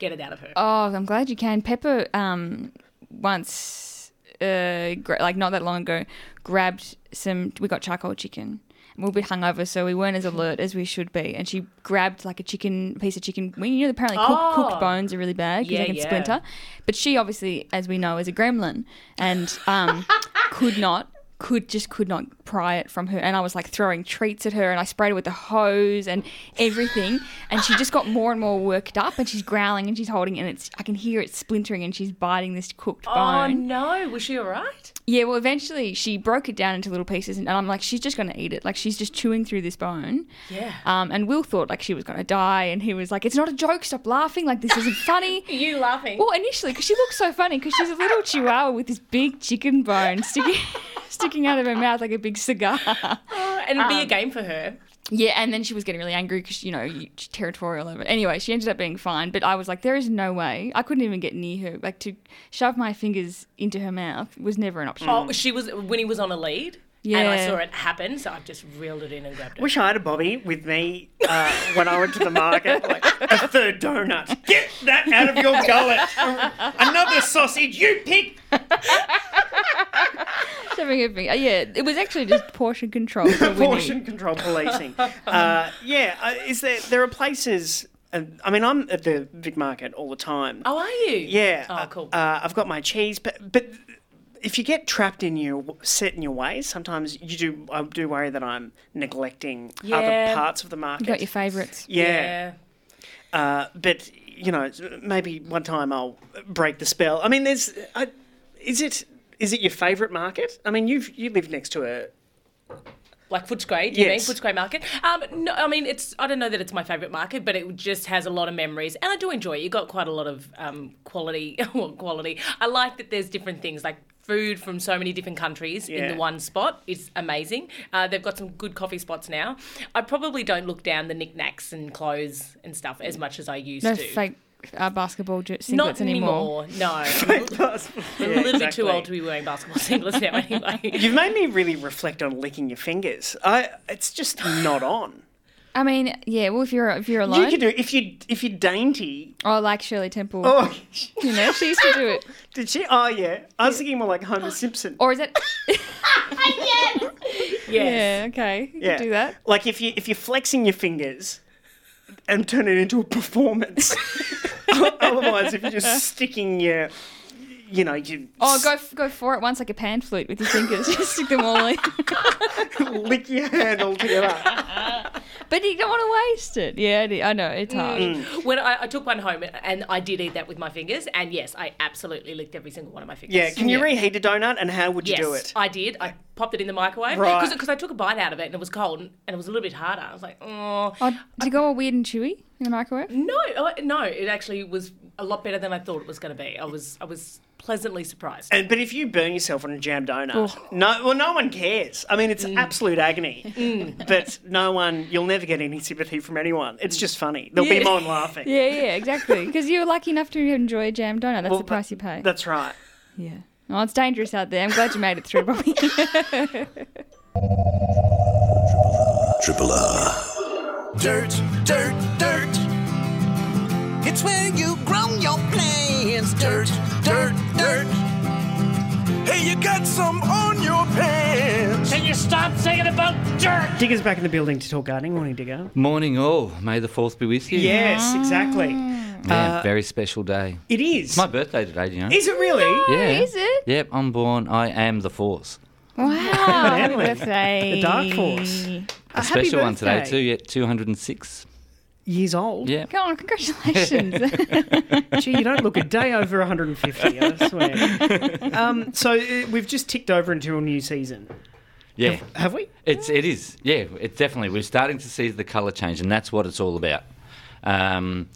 get it out of her. Oh, I'm glad you can. Pepper um once uh gra- like not that long ago grabbed some we got charcoal chicken. We were a bit hungover, so we weren't as alert as we should be. And she grabbed like a chicken piece of chicken wing. You know, apparently cooked, Oh. cooked bones are really bad because Yeah, they can yeah. splinter. But she obviously, as we know, is a gremlin and um, could not, could just could not pry it from her. And I was like throwing treats at her, and I sprayed her with the hose and everything. And she just got more and more worked up, and she's growling and she's holding, it, and it's I can hear it splintering, and she's biting this cooked Oh, bone. Oh no. Was she all right? Yeah, well, eventually she broke it down into little pieces, and I'm like, she's just going to eat it. Like, she's just chewing through this bone. Yeah. Um, and Will thought like she was going to die, and he was like, "It's not a joke. Stop laughing. Like this isn't funny." you laughing? Well, initially, because she looks so funny, because she's a little chihuahua with this big chicken bone sticking sticking out of her mouth like a big cigar. Oh, and it'd be um, a game for her. Yeah, and then she was getting really angry because you know territorial over. it. Anyway, she ended up being fine, but I was like, there is no way I couldn't even get near her. Like to shove my fingers into her mouth was never an option. Oh, she was, Winnie was on a lead. And I saw it happen, so I just reeled it in and grabbed it. Wish I had a Bobby with me uh, when I went to the market. Like a third donut. Get that out of your gullet. Another sausage. You pig. Shoving her finger. Yeah, it was actually just portion control. Portion control policing. Uh, yeah. Uh, is there? There are places. Uh, I mean, I'm at the Vic Market all the time. Oh, are you? Yeah. Oh, cool. Uh, I've got my cheese, but but if you get trapped in your set in your ways, sometimes you do. I do worry that I'm neglecting Yeah. other parts of the market. You got your favourites. yeah. Uh, but you know, maybe one time I'll break the spell. I mean, there's. I, is it is it your favourite market? I mean, you've you live next to a Like Footscray, do you mean Yes. Footscray Market? Um, no, I mean it's. I don't know that it's my favourite market, but it just has a lot of memories, and I do enjoy it. You got quite a lot of um, quality. well, quality. I like that there's different things like food from so many different countries in the one spot. It's amazing. Uh, they've got some good coffee spots now. I probably don't look down the knickknacks and clothes and stuff as much as I used No to. fake uh, basketball j- singlets Not anymore. anymore. No, I'm a Yeah, little bit too old to be wearing basketball singlets now. Anyway. You've made me really reflect on licking your fingers. I, it's just not on. I mean, yeah. Well, if you're if you're alone, You can do it if you if you're dainty. oh, like Shirley Temple, Oh, you know, she used to do it. did she? Oh yeah, I was thinking more like Homer Simpson. Or is it? Yes. Yeah. Okay. You yeah, can do that. Like if you if you're flexing your fingers and turn it into a performance. Otherwise, if you're just sticking your, you know, you Oh, go go for it once like a pan flute with your fingers. Just stick them all in. lick your hand all together. But you don't want to waste it. Yeah, it- I know it's hard. Mm. When I, I took one home and I did eat that with my fingers, and yes, I absolutely licked every single one of my fingers. Yeah, can you Yeah. reheat a donut and how would you Yes, do it? I did. I popped it in the microwave Right. because I took a bite out of it and it was cold and it was a little bit harder. I was like, oh Oh, did you go all weird and chewy in the microwave? no, oh, no! It actually was a lot better than I thought it was going to be. I was I was pleasantly surprised. And but if you burn yourself on a jam donut, Oh. no, well, no one cares. I mean, it's Mm. absolute agony. But no one, you'll never get any sympathy from anyone. It's just funny. There'll be Yeah. no one laughing. Yeah, yeah, exactly. Because you're lucky enough to enjoy a jam donut. That's Well, the price you pay. That's right. yeah. Oh, it's dangerous out there. I'm glad you made it through, Bobby. Triple R. Dirt, dirt, dirt. It's where you grow your plants. Dirt, dirt, dirt. Hey, you got some on your pants. Can you stop saying about dirt? Digga's back in the building to talk gardening. Morning, Digger. Morning, all. May the fourth be with you. Yes, exactly. Yeah, Uh, very special day. It is. It's my birthday today, do you know? Is it really? yeah. Is it? Yep, I'm born. I am the force. Wow. Happy Emily, birthday. the Dark Force. A A happy special one today, birthday. too. Yeah, 206. Years old. Yeah. Go on, congratulations. Gee, you don't look a day over 150, I swear. um, so uh, we've just ticked over into a new season. Yeah. Have we? It's it is yeah it's definitely we're starting to see the colour change and that's what it's all about. Um,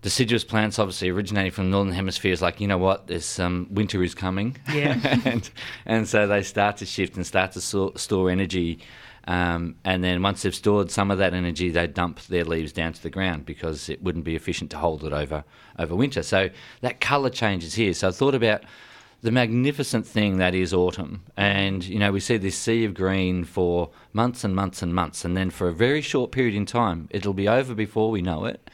deciduous plants obviously originating from the northern hemisphere is like you know what there's um, winter is coming Yeah. and and so they start to shift and start to store, store energy. Um, and then once they've stored some of that energy, they dump their leaves down to the ground because it wouldn't be efficient to hold it over over winter. So that colour changes here. So I thought about the magnificent thing that is autumn. And, you know, we see this sea of green for months and months and months. And then for a very short period in time, it'll be over before we know it,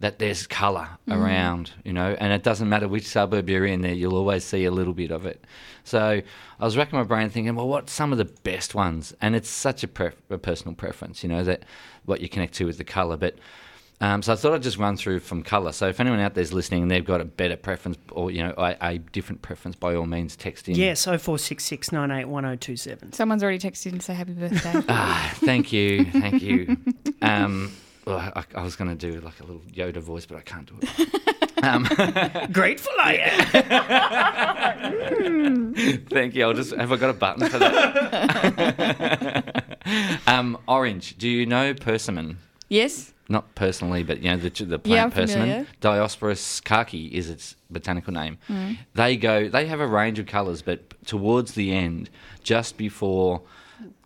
that there's colour around, you know, and it doesn't matter which suburb you're in there, you'll always see a little bit of it. So I was racking my brain thinking, well, what's some of the best ones? And it's such a, pref- a personal preference, you know, that what you connect to with the colour. But um, so I thought I'd just run through from colour. So if anyone out there's listening and they've got a better preference or you know a, a different preference, by all means, text in. Yes, 0466 Someone's already texted and say happy birthday. Ah, thank you, thank you. Um, well, I, I was going to do like a little Yoda voice, but I can't do it. Um, Grateful I am. thank you. I'll just have I got a button for that? um, orange. Do you know persimmon? yes? Not personally, but you know the the Yeah, plant persimmon. familiar. Diospyros kaki is its botanical name. Mm. They go. They have a range of colours, but towards the end, just before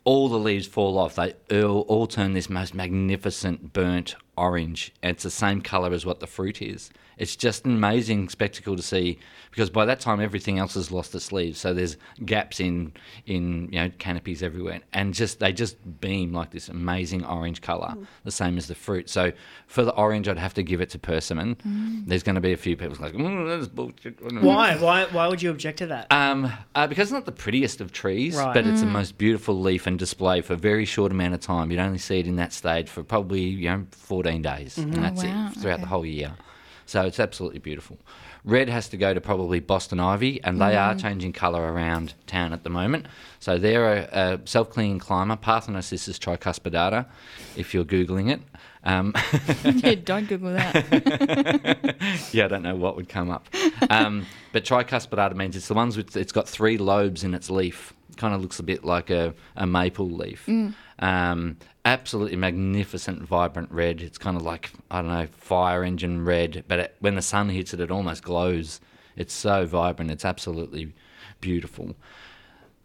all the leaves fall off, they all, all turn this most magnificent burnt orange. And it's the same colour as what the fruit is. It's just an amazing spectacle to see because by that time everything else has lost its leaves. So there's gaps in in you know canopies everywhere, and just they just beam like this amazing orange colour, the same as the fruit. So for the orange, I'd have to give it to persimmon. There's going to be a few people like, mm, that's bullshit. Why? Why? Why would you object to that? Um, uh, because it's not the prettiest of trees, Right. but it's the most beautiful leaf and display for a very short amount of time. You'd only see it in that stage for probably you know 14 days, and that's wow, it throughout okay. the whole year. So it's absolutely beautiful. Red has to go to probably Boston ivy, and they are changing colour around town at the moment. So they're a, a self-clinging climber, Parthenocissus tricuspidata, if you're googling it. Um, yeah, don't Google that. yeah, I don't know what would come up. Um, but tricuspidata means it's the ones with it's got three lobes in its leaf. Kind of looks a bit like a, a maple leaf. Um, absolutely magnificent, vibrant red. It's kind of like I don't know, fire engine red. But it, when the sun hits it, it almost glows. It's so vibrant. It's absolutely beautiful.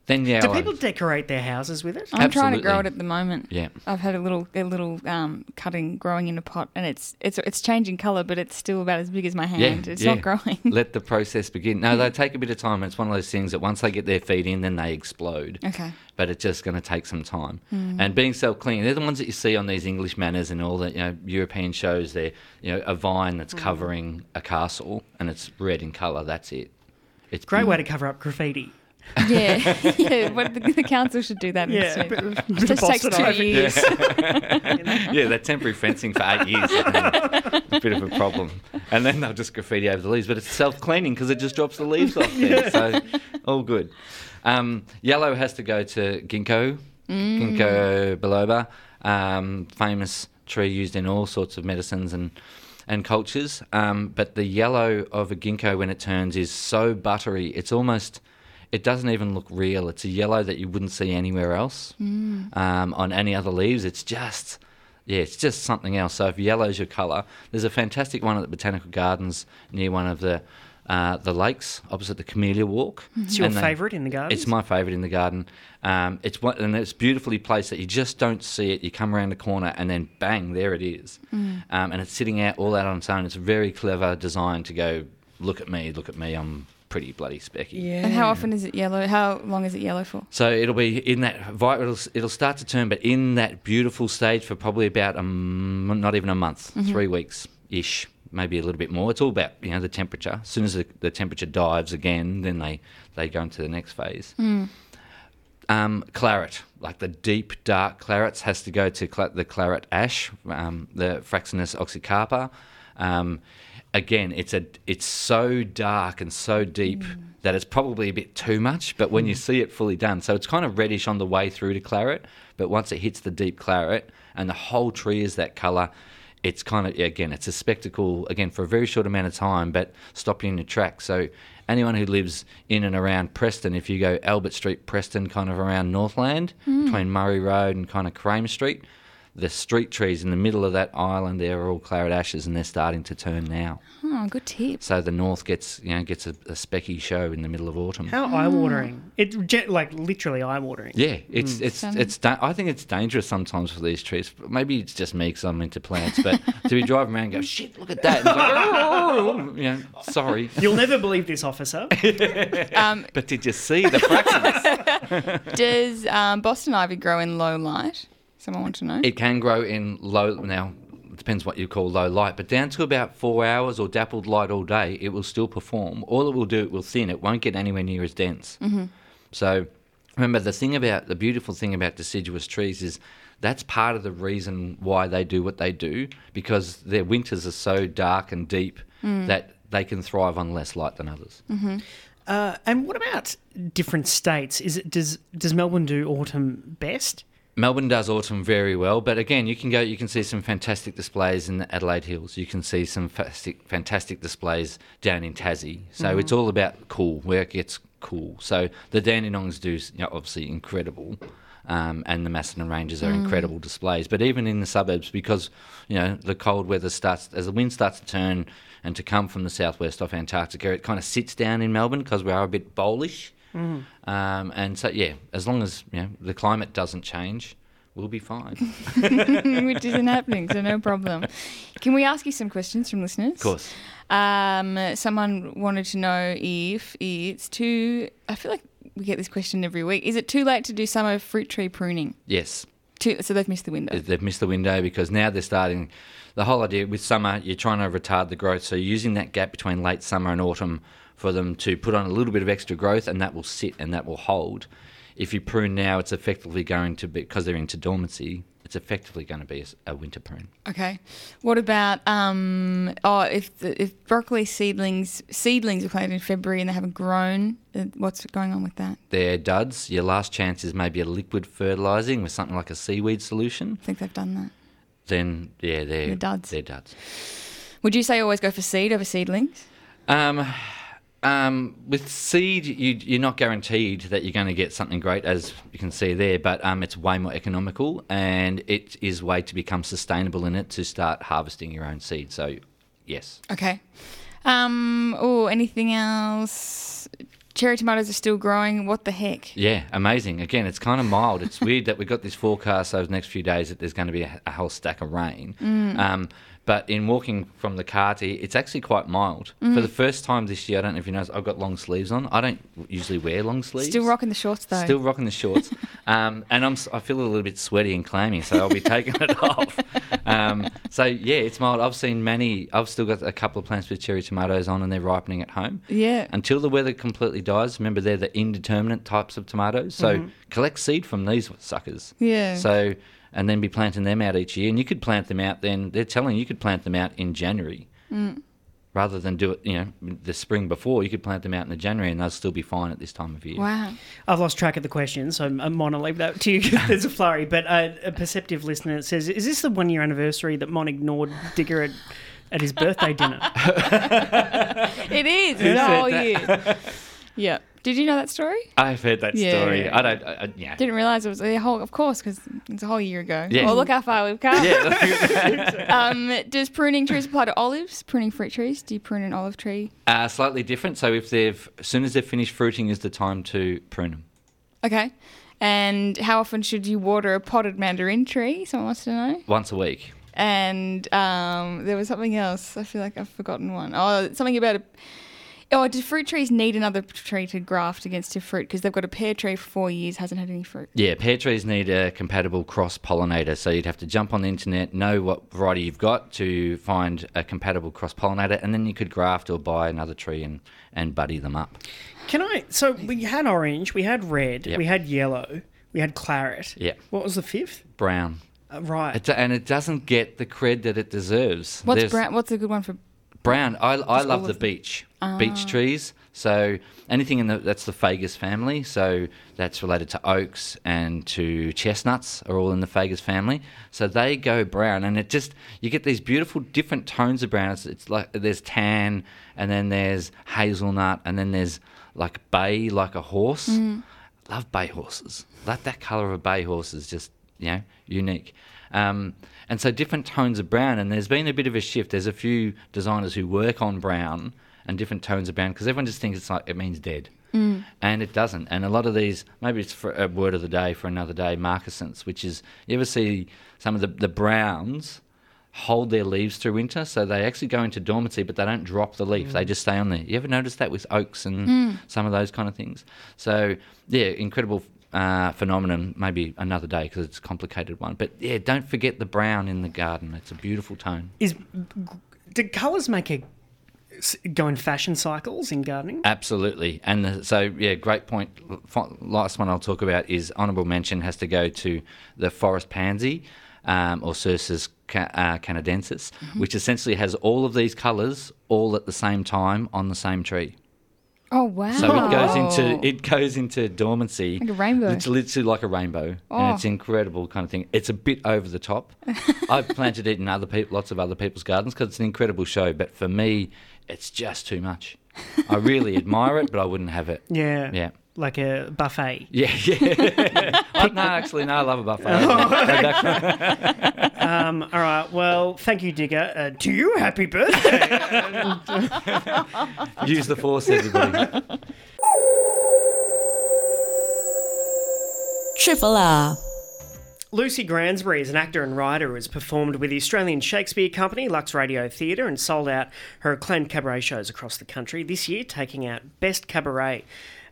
Then yeah, Do I- people decorate their houses with it? I'm trying to grow it Absolutely. at the moment. Yeah. I've had a little a little um, cutting growing in a pot, and it's it's it's changing colour, but it's still about as big as my hand. it's not growing. Let the process begin. No, they take a bit of time. It's one of those things that once they get their feet in, then they explode. Okay. But it's just going to take some time. And being self-clinging, they're the ones that you see on these English manors and all the you know European shows. They're you know a vine that's covering a castle and it's red in colour. That's it. It's Great way to cover up graffiti. Yeah, yeah. But the, the council should do that Yeah, instead. a bit It just takes two years. yeah, that temporary fencing for eight years. a bit of a problem. And then they'll just graffiti over the leaves, but it's self cleaning because it just drops the leaves off there. So, all good. Um, yellow has to go to ginkgo, ginkgo biloba, um, famous tree used in all sorts of medicines and and cultures. Um, but the yellow of a ginkgo when it turns is so buttery, it's almost. It doesn't even look real. It's a yellow that you wouldn't see anywhere else um, on any other leaves. It's just, yeah, it's just something else. So if yellow's your colour, there's a fantastic one at the Botanical Gardens near one of the uh, the lakes opposite the Camellia Walk. It's your favourite in the garden? It's my favourite in the garden. Um, it's one, and it's beautifully placed that you just don't see it. You come around the corner and then bang, there it is. Um, and it's sitting out all out on its own. It's a very clever design to go. Look at me, look at me. I'm pretty bloody specky. yeah. And how often is it yellow? How long is it yellow for? So it'll be in that it'll it'll start to turn, but in that beautiful stage for probably about a m- not even a month, three weeks ish, maybe a little bit more. It's all about you know the temperature. As soon as the, the temperature dives again, then they they go into the next phase. Um, claret, like the deep dark clarets, has to go to cla- the claret ash, um, the Fraxinus oxycarpa. Um, again, it's a it's so dark and so deep mm. that it's probably a bit too much. But when you mm. see it fully done, so it's kind of reddish on the way through to claret, but once it hits the deep claret and the whole tree is that color, it's kind of again it's a spectacle again for a very short amount of time, but stopping in your tracks. So anyone who lives in and around Preston, if you go Albert Street, Preston, kind of around Northland, mm. between Murray Road and kind of Cramer Street, the street trees in the middle of that island there are all claret ashes, and they're starting to turn now. Oh, good tip. So the north gets you know gets a, a specky show in the middle of autumn. How eye watering. It ge- like literally eye watering. Yeah, it's it's Stunning. it's. Da- I think it's dangerous sometimes for these trees. Maybe it's just me because I'm into plants, but to be driving around and go, shit, look at that. And like, "Oh," you know, sorry, You'll never believe this, officer. Um, but did you see the Fraxinus? does um, Boston ivy grow in low light? Someone want to know. it can grow in low now. It depends what you call low light, but down to about four hours or dappled light all day, it will still perform. All it will do, it will thin. It won't get anywhere near as dense. Mm-hmm. So remember, the thing about the beautiful thing about deciduous trees is that's part of the reason why they do what they do because their winters are so dark and deep mm. that they can thrive on less light than others. Mm-hmm. Uh, and what about different states? Is it does does Melbourne do autumn best? Melbourne does autumn very well, but again, you can go. You can see some fantastic displays in the Adelaide Hills. You can see some fantastic, fantastic displays down in Tassie. So it's all about cool, where it gets cool. So the Dandenongs do, you know, obviously incredible, um, and the Macedon Ranges are incredible displays. But even in the suburbs, because you know the cold weather starts as the wind starts to turn and to come from the southwest off Antarctica, it kind of sits down in Melbourne because we are a bit bowlish. Um, and so, yeah, as long as you know the climate doesn't change, we'll be fine. which isn't happening, so no problem. Can we ask you some questions from listeners? Of course. Um, someone wanted to know if it's too. I feel like we get this question every week. Is it too late to do summer fruit tree pruning? Yes, Too, so they've missed the window. they've missed the window because now they're starting. The whole idea with summer, you're trying to retard the growth, so using that gap between late summer and autumn for them to put on a little bit of extra growth, and that will sit and that will hold. If you prune now, it's effectively going to be because they're into dormancy. It's effectively going to be a, winter prune. Okay. What about um? Oh, if the, if broccoli seedlings seedlings are planted in February and they haven't grown, uh, what's going on with that? They're duds. Your last chance is maybe a liquid fertilising with something like a seaweed solution. I think they've done that. Then yeah, they're They're duds. They're duds. Would you say always go for seed over seedlings? Um, um, with seed, you, you're not guaranteed that you're going to get something great, as you can see there. But um, it's way more economical, and it is way to become sustainable in it to start harvesting your own seed. So, yes. Okay. Um. Oh, anything else? Cherry tomatoes are still growing. What the heck? Yeah, amazing. Again, it's kind of mild. It's weird that we've got this forecast over the next few days that there's going to be a, a whole stack of rain. Mm. Um, but in walking from the car to here, it's actually quite mild. Mm. For the first time this year, I don't know if you noticed, I've got long sleeves on. I don't usually wear long sleeves. Still rocking the shorts though. Still rocking the shorts, um, and I'm I feel a little bit sweaty and clammy, so I'll be taking it off. Um, so yeah, it's mild. I've seen many. I've still got a couple of plants with cherry tomatoes on, and they're ripening at home. Yeah. Until the weather completely dies. Remember, they're the indeterminate types of tomatoes. So Mhm. collect seed from these suckers. Yeah. So and then be planting them out each year, and you could plant them out. Then they're telling you you could plant them out in January Mm. rather than do it, you know, the spring before. You could plant them out in the January, and they'll still be fine at this time of year. Wow. I've lost track of the question, so I might to leave that to you. 'cause There's a flurry, but uh, a perceptive listener says, "Is this the one year anniversary that Mon ignored Digga at, at his birthday dinner?" It is. Who the said whole year. yeah. Did you know that story? I've heard that Yeah. story. I don't. I, I- yeah. Didn't realize it was a whole. Of course, because it's a whole year ago. Yeah. Well, look how far we've come. Yeah. um, does pruning trees apply to olives? Pruning fruit trees? Do you prune an olive tree? Uh, slightly different. So if they've, as soon as they've finished fruiting, is the time to prune them. Okay. And how often should you water a potted mandarin tree? Someone wants to know. Once a week. And um, there was something else. I feel like I've forgotten one. Oh, something about a. Oh, do fruit trees need another tree to graft against to fruit? Because they've got a pear tree for four years, hasn't had any fruit. Yeah, pear trees need a compatible cross pollinator. So you'd have to jump on the internet, know what variety you've got to find a compatible cross pollinator, and then you could graft or buy another tree and, and buddy them up. Can I? So we had orange, we had red, Yep. we had yellow, we had claret. Yeah. What was the fifth? Brown. Uh, right. It, and it doesn't get the cred that it deserves. What's There's- brown? What's a good one for? Brown. I, I Just love the beech. Ah. Beech trees. So anything in the that's the Fagus family. So that's related to oaks and to chestnuts are all in the Fagus family. So they go brown, and it just you get these beautiful different tones of brown. It's, it's like there's tan, and then there's hazelnut, and then there's like bay, like a horse. Mm. Love bay horses. Like that color of a bay horse is just you know unique. Um, and so different tones of brown, and there's been a bit of a shift. There's a few designers who work on brown and different tones of brown because everyone just thinks it's like it means dead, Mm. and it doesn't. And a lot of these, maybe it's for a word of the day for another day, marcescence, which is you ever see some of the the browns hold their leaves through winter, so they actually go into dormancy, but they don't drop the leaf; they just stay on there. You ever notice that with oaks and Mm. some of those kind of things? So yeah, incredible uh, phenomenon. Maybe another day because it's a complicated one. But yeah, don't forget the brown in the garden. It's a beautiful tone. Is do colours make a go in fashion cycles in gardening? Absolutely. And the, so, yeah, great point. F- Last one I'll talk about is honourable mention has to go to the forest pansy um, or Cercis ca- uh, canadensis, Mm-hmm. which essentially has all of these colours all at the same time on the same tree. Oh wow! So it goes into it goes into dormancy. Like a rainbow. It's literally like a rainbow, Oh. and it's oh. incredible kind of thing. It's a bit over the top. I've planted it in other people, lots of other people's gardens because it's an incredible show. But for me, it's just too much. I really admire it, but I wouldn't have it. Yeah. Yeah. Like a buffet. Yeah, yeah. oh, no, actually, no, I love a buffet. um, all right. Well, thank you, Digga. Uh, to you, happy birthday. Use the force, everybody. Triple R. Lucy Gransbury is an actor and writer who has performed with the Australian Shakespeare Company, Lux Radio Theatre, and sold out her acclaimed cabaret shows across the country. This year, taking out Best Cabaret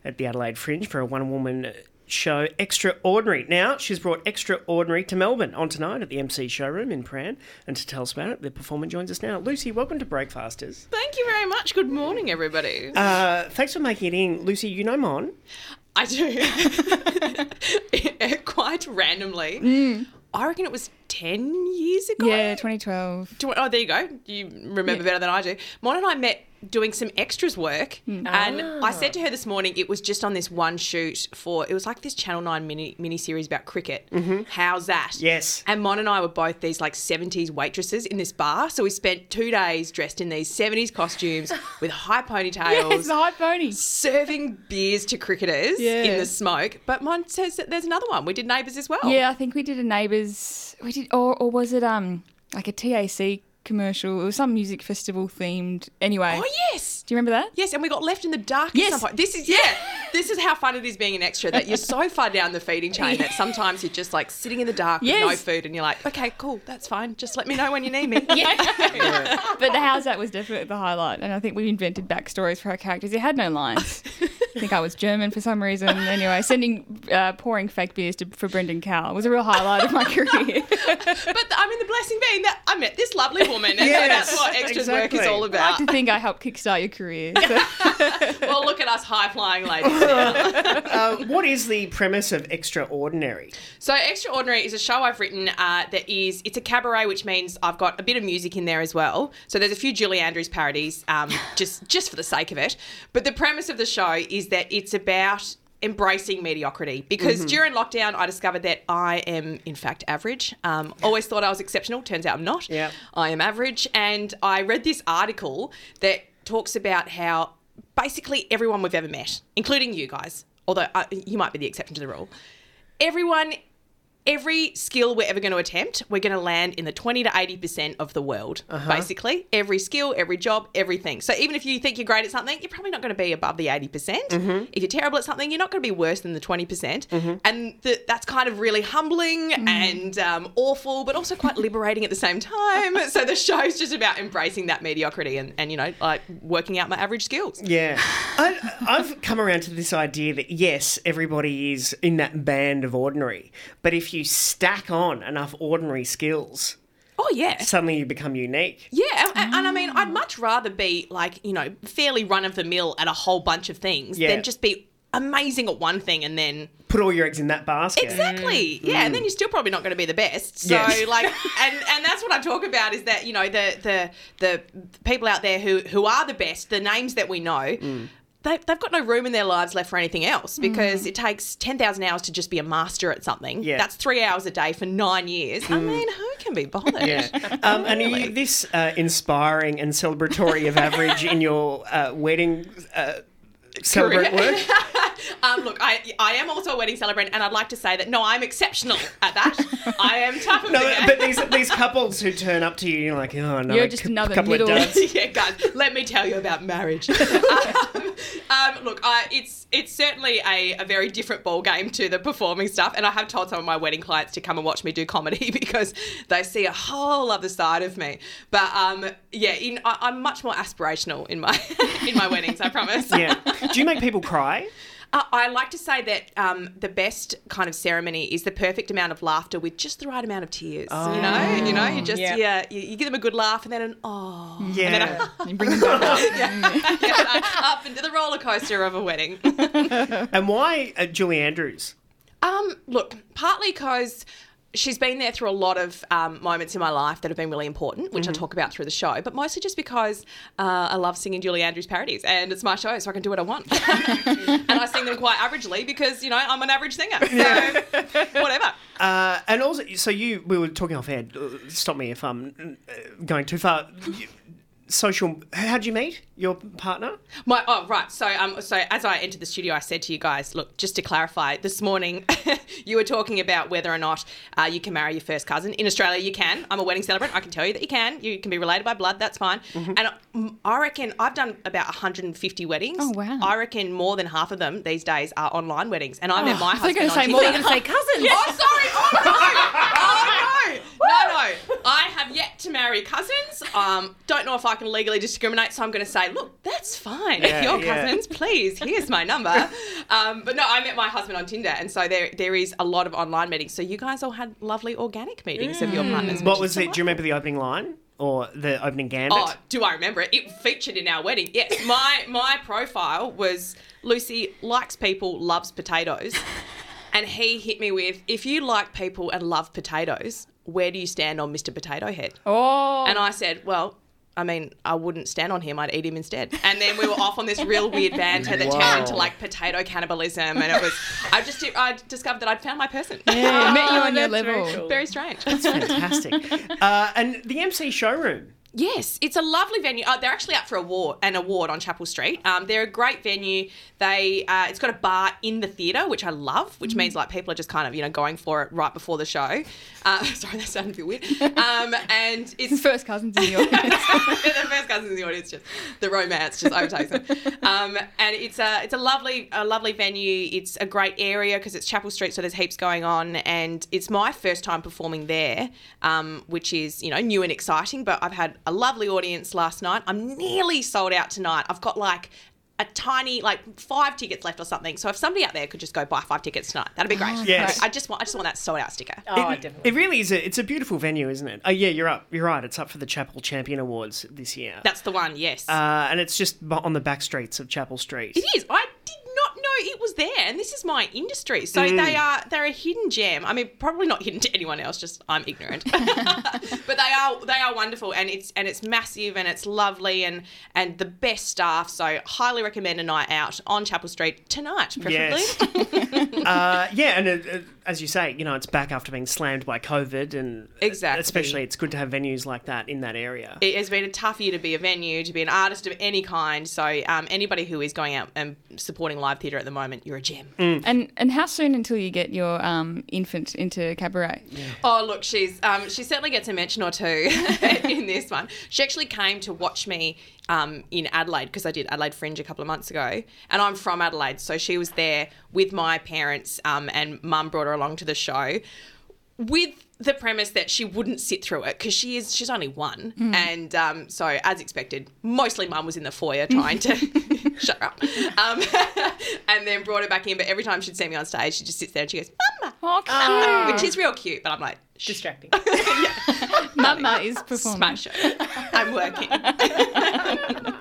at the Adelaide Fringe for a one woman show, Extra Ordinary. Now, she's brought Extra Ordinary to Melbourne on tonight at the MC showroom in Prahran. And to tell us about it, the performer joins us now. Lucy, welcome to Breakfasters. Thank you very much. Good morning, everybody. Uh, thanks for making it in. Lucy, you know Mon? I do. Quite randomly. Mm. I reckon it was 10 years ago. Yeah, 2012. Tw- Oh, there you go. You remember better than I do. Mon and I met doing some extras work, hmm. and I ah. said to her this morning it was just on this one shoot for it was like this Channel Nine mini mini series about cricket. Mm-hmm. How's that? Yes. And Mon and I were both these like 70s waitresses in this bar, so we spent two days dressed in these 70s costumes with high ponytails. Yes, the high pony. Serving beers to cricketers Yeah. in the smoke, but Mon says that there's another one. We did neighbours as well. Yeah, I think we did a neighbours. We did, or or was it um like a TAC commercial? It was some music festival themed. Anyway. Oh yes. Do you remember that? Yes, and we got left in the dark Yes. at some point. This is yeah. this is how fun it is being an extra that you're so far down the feeding chain that sometimes you're just like sitting in the dark with no food and you're like, okay, cool, that's fine. Just let me know when you need me. Yeah. But the house that was definitely the highlight, and I think we invented backstories for our characters. It had no lines. I think I was German for some reason. Anyway, sending uh, pouring fake beers to, for Brendan Cowell was a real highlight of my career. but the, I mean, the blessing being that I met this lovely woman, and so that's what extras work is exactly. all I like about. to think I helped kickstart your career. So- well, look at us high flying ladies. Uh, what is the premise of Extra Ordinary? So, Extra Ordinary is a show I've written uh, that is it's a cabaret, which means I've got a bit of music in there as well. So there's a few Julie Andrews parodies, um, just just for the sake of it. But the premise of the show is that it's about embracing mediocrity because during lockdown I discovered that I am in fact average. Um, always thought I was exceptional. Turns out I'm not. Yeah. I am average, and I read this article that talks about how basically everyone we've ever met, including you guys, although uh, you might be the exception to the rule, everyone, every skill we're ever going to attempt, we're going to land in the 20 to 80% of the world, uh-huh. basically. Every skill, every job, everything. So even if you think you're great at something, you're probably not going to be above the 80%. percent mm-hmm. If you're terrible at something, you're not going to be worse than the 20%. percent mm-hmm. And the, that's kind of really humbling mm. and um, awful, but also quite liberating at the same time. so the show's just about embracing that mediocrity and, and you know, like working out my average skills. Yeah. I, I've come around to this idea that yes, everybody is in that band of ordinary, but if you stack on enough ordinary skills, Oh, yeah. suddenly you become unique. Yeah, and, and I mean, I'd much rather be like, you know, fairly run of the mill at a whole bunch of things Yeah. than just be amazing at one thing and then Put all your eggs in that basket. exactly mm. yeah and mm. then you're still probably not going to be the best so Yes. like and and that's what i talk about is that you know the the the people out there who who are the best the names that we know mm. They, they've got no room in their lives left for anything else because it takes 10,000 hours to just be a master at something. Yeah. That's three hours a day for nine years. I mean, who can be bothered? Yeah. Um, and are you this uh, inspiring and celebratory of average in your uh, wedding uh, celebrate work? Um, look, I I am also a wedding celebrant, and I'd like to say that no, I'm exceptional at that. I am top of No, the game. but these these couples who turn up to you, you're like, oh no, You're just another couple middle- of duds. yeah, guys, let me tell you about marriage. um, um, look, I, it's it's certainly a, a very different ball game to the performing stuff, and I have told some of my wedding clients to come and watch me do comedy because they see a whole other side of me. But um, yeah, in, I, I'm much more aspirational in my in my weddings. I promise. Yeah. Do you make people cry? Uh, I like to say that um, the best kind of ceremony is the perfect amount of laughter with just the right amount of tears. You know, you know, you just Yeah. yeah, you, you give them a good laugh and then an oh, Yeah. and then a, You bring them back up. yeah, up into the roller coaster of a wedding. and why uh, Julie Andrews? Um, look, partly because she's been there through a lot of um, moments in my life that have been really important, which I talk about through the show, but mostly just because uh, I love singing Julie Andrews parodies and it's my show, so I can do what I want. and I sing them quite averagely because, you know, I'm an average singer. So, whatever. Uh, and also, so you, we were talking off air. uh, Stop me if I'm uh, going too far. You- Social. How would you meet your partner? My oh right. So um so as I entered the studio, I said to you guys, look, just to clarify, this morning you were talking about whether or not uh, you can marry your first cousin in Australia. You can. I'm a wedding celebrant. I can tell you that you can. You can be related by blood. That's fine. And um, I reckon I've done about 150 weddings. Oh, wow. I reckon more than half of them these days are online weddings. And I met my I thought you husband. were gonna say on more. Tinder. You're gonna say cousins. Oh, sorry. Oh, no. Oh, no. No, no. I have yet to marry cousins. Um, don't know if I can legally discriminate, so I'm going to say, look, that's fine. Yeah, if you're yeah. cousins, please, here's my number. Um, but no, I met my husband on Tinder, and so there there is a lot of online meetings. So you guys all had lovely organic meetings of your partners. What was is it? Do you remember the opening line or the opening gambit? Oh, do I remember it? It featured in our wedding. Yes, my my profile was Lucy likes people, loves potatoes. And he hit me with, if you like people and love potatoes, where do you stand on Mr. Potato Head? Oh. And I said, well, I mean, I wouldn't stand on him. I'd eat him instead. And then we were off on this real weird banter that turned into like potato cannibalism. And it was, I just, I discovered that I'd found my person. Yeah, met you on your that's very level. cool. Very strange. That's fantastic. uh, and the MC showroom. Yes, it's a lovely venue. Uh, they're actually up for award an award on Chapel Street. Um, they're a great venue. They uh, it's got a bar in the theatre, which I love, which means like people are just kind of you know going for it right before the show. Uh, sorry, that sounded a bit weird. Um, and it's First cousins in the audience. the first cousins in the audience, just the romance just overtakes them. Um, and it's a it's a lovely a lovely venue. It's a great area because it's Chapel Street, so there's heaps going on. And it's my first time performing there, um, which is you know new and exciting. But I've had a lovely audience last night. I'm nearly sold out tonight. I've got like. A tiny, like five tickets left or something. So if somebody out there could just go buy five tickets tonight, that'd be great. Yes. I just want, I just want that sold out sticker. Oh, it, definitely. it really is. A, it's a beautiful venue, isn't it? Oh yeah, you're up. You're right. It's up for the Chapel Champion Awards this year. That's the one. Yes. uh, and it's just on the back streets of Chapel Street. It is. I did not know it was there, and this is my industry. So Mm. they are they're a hidden gem. I mean, probably not hidden to anyone else. Just I'm ignorant, but they are they are wonderful, and it's and it's massive, and it's lovely, and and the best staff. So highly recommend a night out on Chapel Street tonight, preferably. Yes. uh, yeah, and it, it, as you say, you know, it's back after being slammed by COVID, and Exactly. especially it's good to have venues like that in that area. It has been a tough year to be a venue, to be an artist of any kind. So um, anybody who is going out and supporting live theatre at the moment, you're a gem. and and how soon until you get your um, infant into cabaret? Oh, look, she's um, she certainly gets a mention or two in this one. She actually came to watch me um, in Adelaide because I did Adelaide Fringe a couple of months ago, and I'm from Adelaide, so she was there with my parents, um, and Mum brought her along to the show with the premise that she wouldn't sit through it because she is she's only one, and um, so as expected, mostly Mum was in the foyer trying to shut her up, um, and then brought her back in. But every time she'd see me on stage, she just sits there and she goes, "Mama," Oh, which is real cute. But I'm like, Distracting. Mama is performing. smash it. I'm working.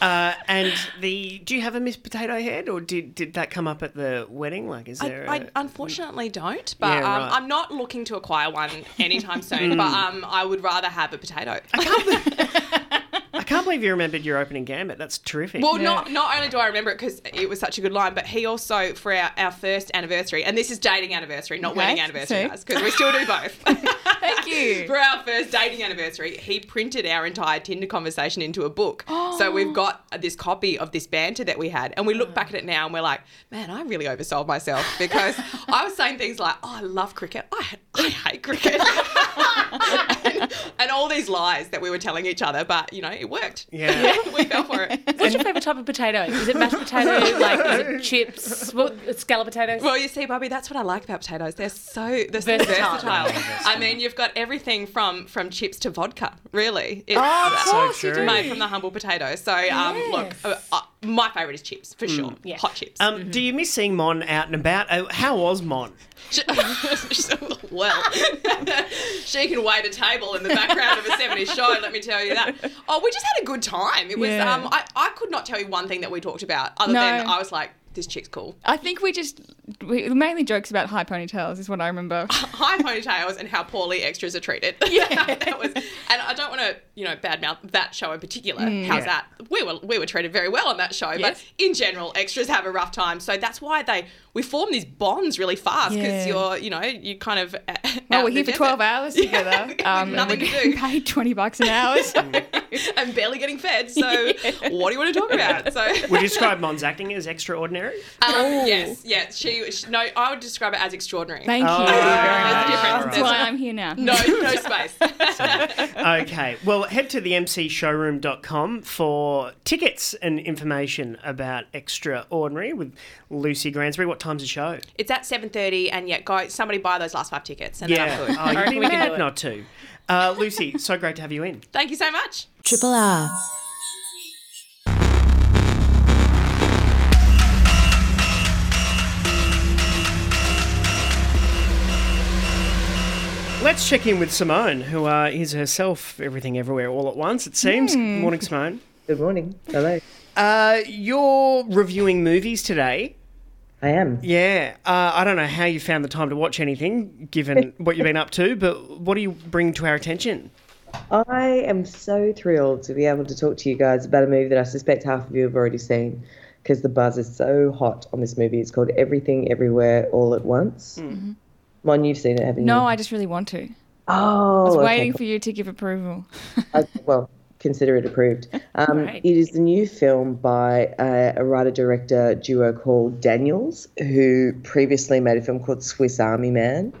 Uh, and the do you have a Miss Potato Head, or did did that come up at the wedding? Like, is there? I, a- I unfortunately don't, but Yeah, um, right. I'm not looking to acquire one anytime soon. but um, I would rather have a potato. I can't believe you remembered your opening gambit. That's terrific. Well, not not only do I remember it because it was such a good line, but he also for our, our first anniversary, and this is dating anniversary, not Okay, wedding anniversary, guys, because we still do both. Thank you. for our first dating anniversary, he printed our entire Tinder conversation into a book. Oh. So we've got this copy of this banter that we had, and we look back at it now and we're like, man, I really oversold myself because I was saying things like, oh, I love cricket, I, I hate cricket, and, and all these lies that we were telling each other, but you know, it worked. Yeah. we fell for it. What's your favourite type of potato? Is it mashed potato? Like, is it chips? What, scallop potatoes? Well, you see, Bobby, that's what I like about potatoes. They're so they're so Versatile. versatile. I mean, you've got everything from from chips to vodka. Really, it's Oh, of So course you true. do. made from the humble potato. So, um, look, uh, uh, my favourite is chips for sure. Yeah. Hot chips. Um, Do you miss seeing Mon out and about? Uh, how was Mon? well, she can wait a table in the background of a 70s show, let me tell you that. Oh, we just had a good time. It was, Yeah. um, I, I could not tell you one thing that we talked about other No. than I was like, this chick's cool. I think we just we, mainly jokes about high ponytails is what I remember. high ponytails and how poorly extras are treated. Yeah, that was, and I don't want to, you know, badmouth that show in particular. How's Yeah. that? We were we were treated very well on that show, Mm. Yes. but in general, extras have a rough time. So that's why they we form these bonds really fast because Yeah. you're, you know, you kind of. Well, we're here for 12 hours together. Um, and nothing we're to getting do. paid 20 bucks an hour. So. and barely getting fed. So what do you want to talk about? So. Would you describe Mon's acting as extraordinary? Um, yes, yes. She, she, no, I would describe it as extraordinary. Thank you. Oh, very much. a difference. That's why I'm here now. No, no space. okay. Well, head to the mcshowroom.com for tickets and information about Extra Ordinary with Lucy Gransbury. What time's the show? It's at seven thirty, and yet, go somebody buy those last five tickets, and then I'm good. Oh, you'd be we can do mad not to. Uh, Lucy, so great to have you in. Thank you so much. Triple R. Let's check in with Simone, who uh, is herself everything everywhere all at once, it seems. Good morning, Simone. Good morning. Hello. Uh, you're reviewing movies today. I am. Yeah, uh, I don't know how you found the time to watch anything, given what you've been up to, but what do you bring to our attention? I am so thrilled to be able to talk to you guys about a movie that I suspect half of you have already seen because the buzz is so hot on this movie. It's called Everything Everywhere All at Once. Mon, you've seen it, haven't you? No, I just really want to. Oh, I was okay, waiting cool. for you to give approval. I- well, consider it approved. Um, Right. It is the new film by uh, a writer director duo called Daniels, who previously made a film called Swiss Army Man.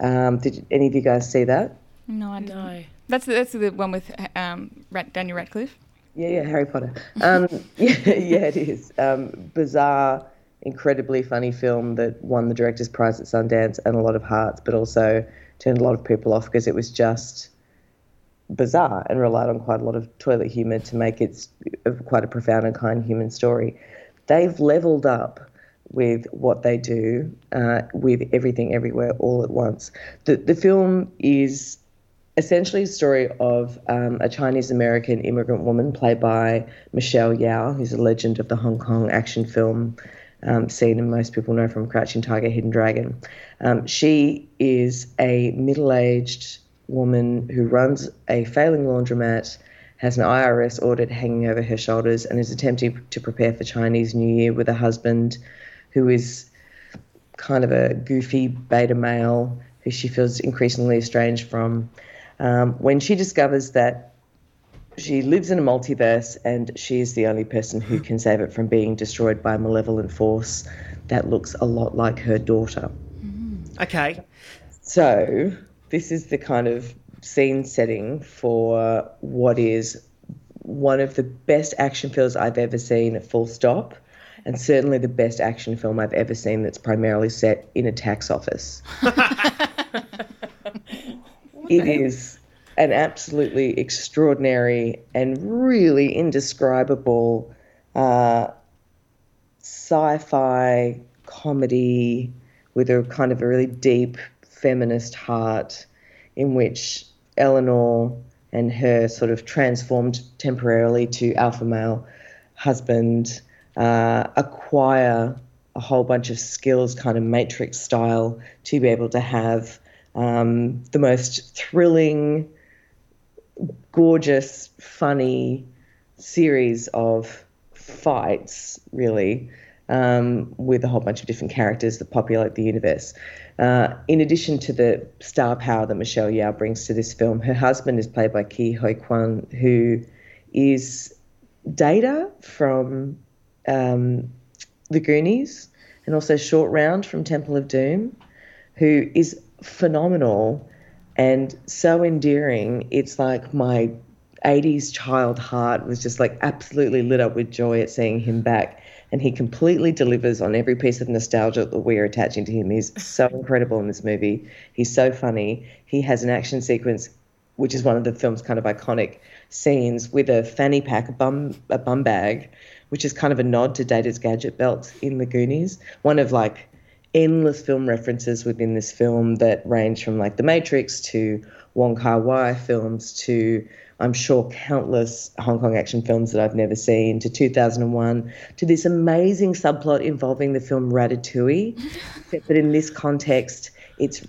Um, did any of you guys see that? No, I didn't. No. That's the, that's the one with um, Rat- Daniel Radcliffe. Yeah, yeah, Harry Potter. Um, yeah, yeah, it is. Um, bizarre, incredibly funny film that won the director's prize at Sundance and a lot of hearts, but also turned a lot of people off because it was just bizarre and relied on quite a lot of toilet humour to make it uh, quite a profound and kind human story. They've leveled up with what they do uh, with everything everywhere all at once. The, the film is essentially a story of um, a Chinese American immigrant woman played by Michelle Yeoh, who's a legend of the Hong Kong action film um, scene, and most people know from Crouching Tiger, Hidden Dragon. Um, she is a middle aged woman who runs a failing laundromat. Has an IRS audit hanging over her shoulders and is attempting to prepare for Chinese New Year with a husband who is kind of a goofy beta male who she feels increasingly estranged from. Um, when she discovers that she lives in a multiverse and she is the only person who can save it from being destroyed by a malevolent force that looks a lot like her daughter. Mm. Okay. So, this is the kind of scene setting for what is one of the best action films I've ever seen, full stop, and certainly the best action film I've ever seen that's primarily set in a tax office. it is an absolutely extraordinary and really indescribable uh, sci-fi comedy with a kind of a really deep feminist heart in which Eleanor and her sort of transformed temporarily to alpha male husband uh, acquire a whole bunch of skills, kind of matrix style, to be able to have um, the most thrilling, gorgeous, funny series of fights, really, um, with a whole bunch of different characters that populate the universe. Uh, in addition to the star power that Michelle Yeoh brings to this film, her husband is played by Ke Huy Quan, who is Data from um, The Goonies and also Short Round from Temple of Doom, who is phenomenal and so endearing. It's like my 80s child heart was just like absolutely lit up with joy at seeing him back. And he completely delivers on every piece of nostalgia that we're attaching to him. He's so incredible in this movie. He's so funny. He has an action sequence, which is one of the film's kind of iconic scenes, with a fanny pack, a bum, a bum bag, which is kind of a nod to Data's gadget belt in The Goonies. One of like endless film references within this film that range from like The Matrix to Wong Kar Wai films to I'm sure countless Hong Kong action films that I've never seen to 2001 to this amazing subplot involving the film Ratatouille. Except that in this context, it's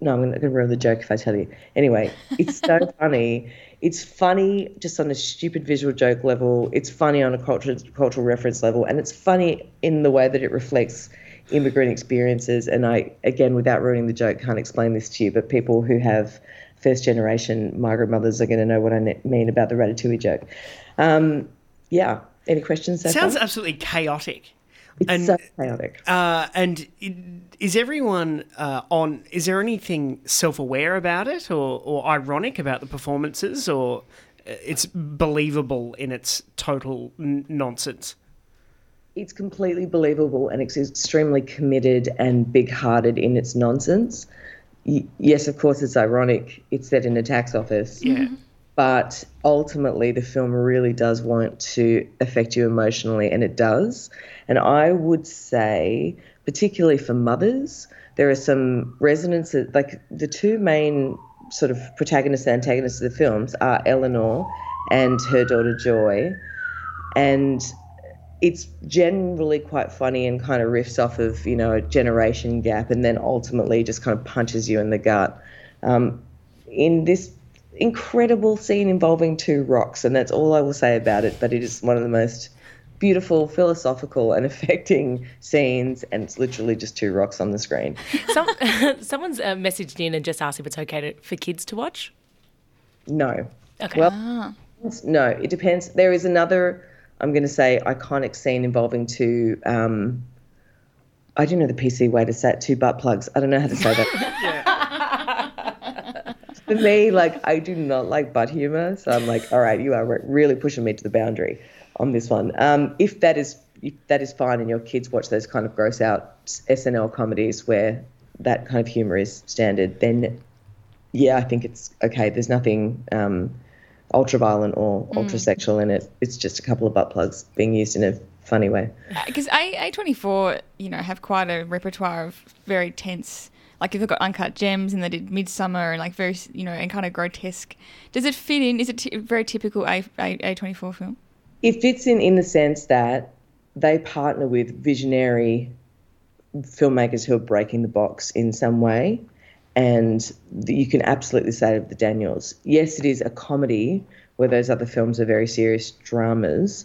no, I'm not going to ruin the joke if I tell you. Anyway, it's so funny. It's funny just on a stupid visual joke level. It's funny on a cultural cultural reference level, and it's funny in the way that it reflects immigrant experiences. And I, again, without ruining the joke, can't explain this to you, but people who have first generation migrant mothers are going to know what I mean about the Ratatouille joke. Um, yeah. Any questions? So Sounds far? absolutely chaotic. It's and, so chaotic. Uh, and it, is everyone uh, on? Is there anything self-aware about it, or, or ironic about the performances, or uh, it's believable in its total n- nonsense? It's completely believable and it's extremely committed and big-hearted in its nonsense. Y- yes, of course, it's ironic. It's set in a tax office. Yeah. Mm-hmm. But ultimately, the film really does want to affect you emotionally, and it does. And I would say, particularly for mothers, there are some resonances. Like the two main sort of protagonists and antagonists of the films are Eleanor and her daughter Joy, and it's generally quite funny and kind of riffs off of you know a generation gap, and then ultimately just kind of punches you in the gut. Um, in this incredible scene involving two rocks, and that's all I will say about it. But it is one of the most beautiful, philosophical, and affecting scenes, and it's literally just two rocks on the screen. Some, someone's uh, messaged in and just asked if it's okay to, for kids to watch. No. Okay. Well, no, it depends. There is another, I'm going to say, iconic scene involving two. Um, I don't know the PC way to say it. Two butt plugs. I don't know how to say that. For me, like I do not like butt humor, so I'm like, all right, you are really pushing me to the boundary on this one. Um, if that is if that is fine, and your kids watch those kind of gross out SNL comedies where that kind of humor is standard, then yeah, I think it's okay. There's nothing um, ultra violent or Mm. ultra sexual in it. It's just a couple of butt plugs being used in a funny way. Because A twenty four, you know, have quite a repertoire of very tense. Like if they've got uncut gems, and they did Midsommar, and like very, you know, and kind of grotesque. Does it fit in? Is it t- very typical A A twenty four film? It fits in in the sense that they partner with visionary filmmakers who are breaking the box in some way. And you can absolutely say of the Daniels, yes, it is a comedy where those other films are very serious dramas,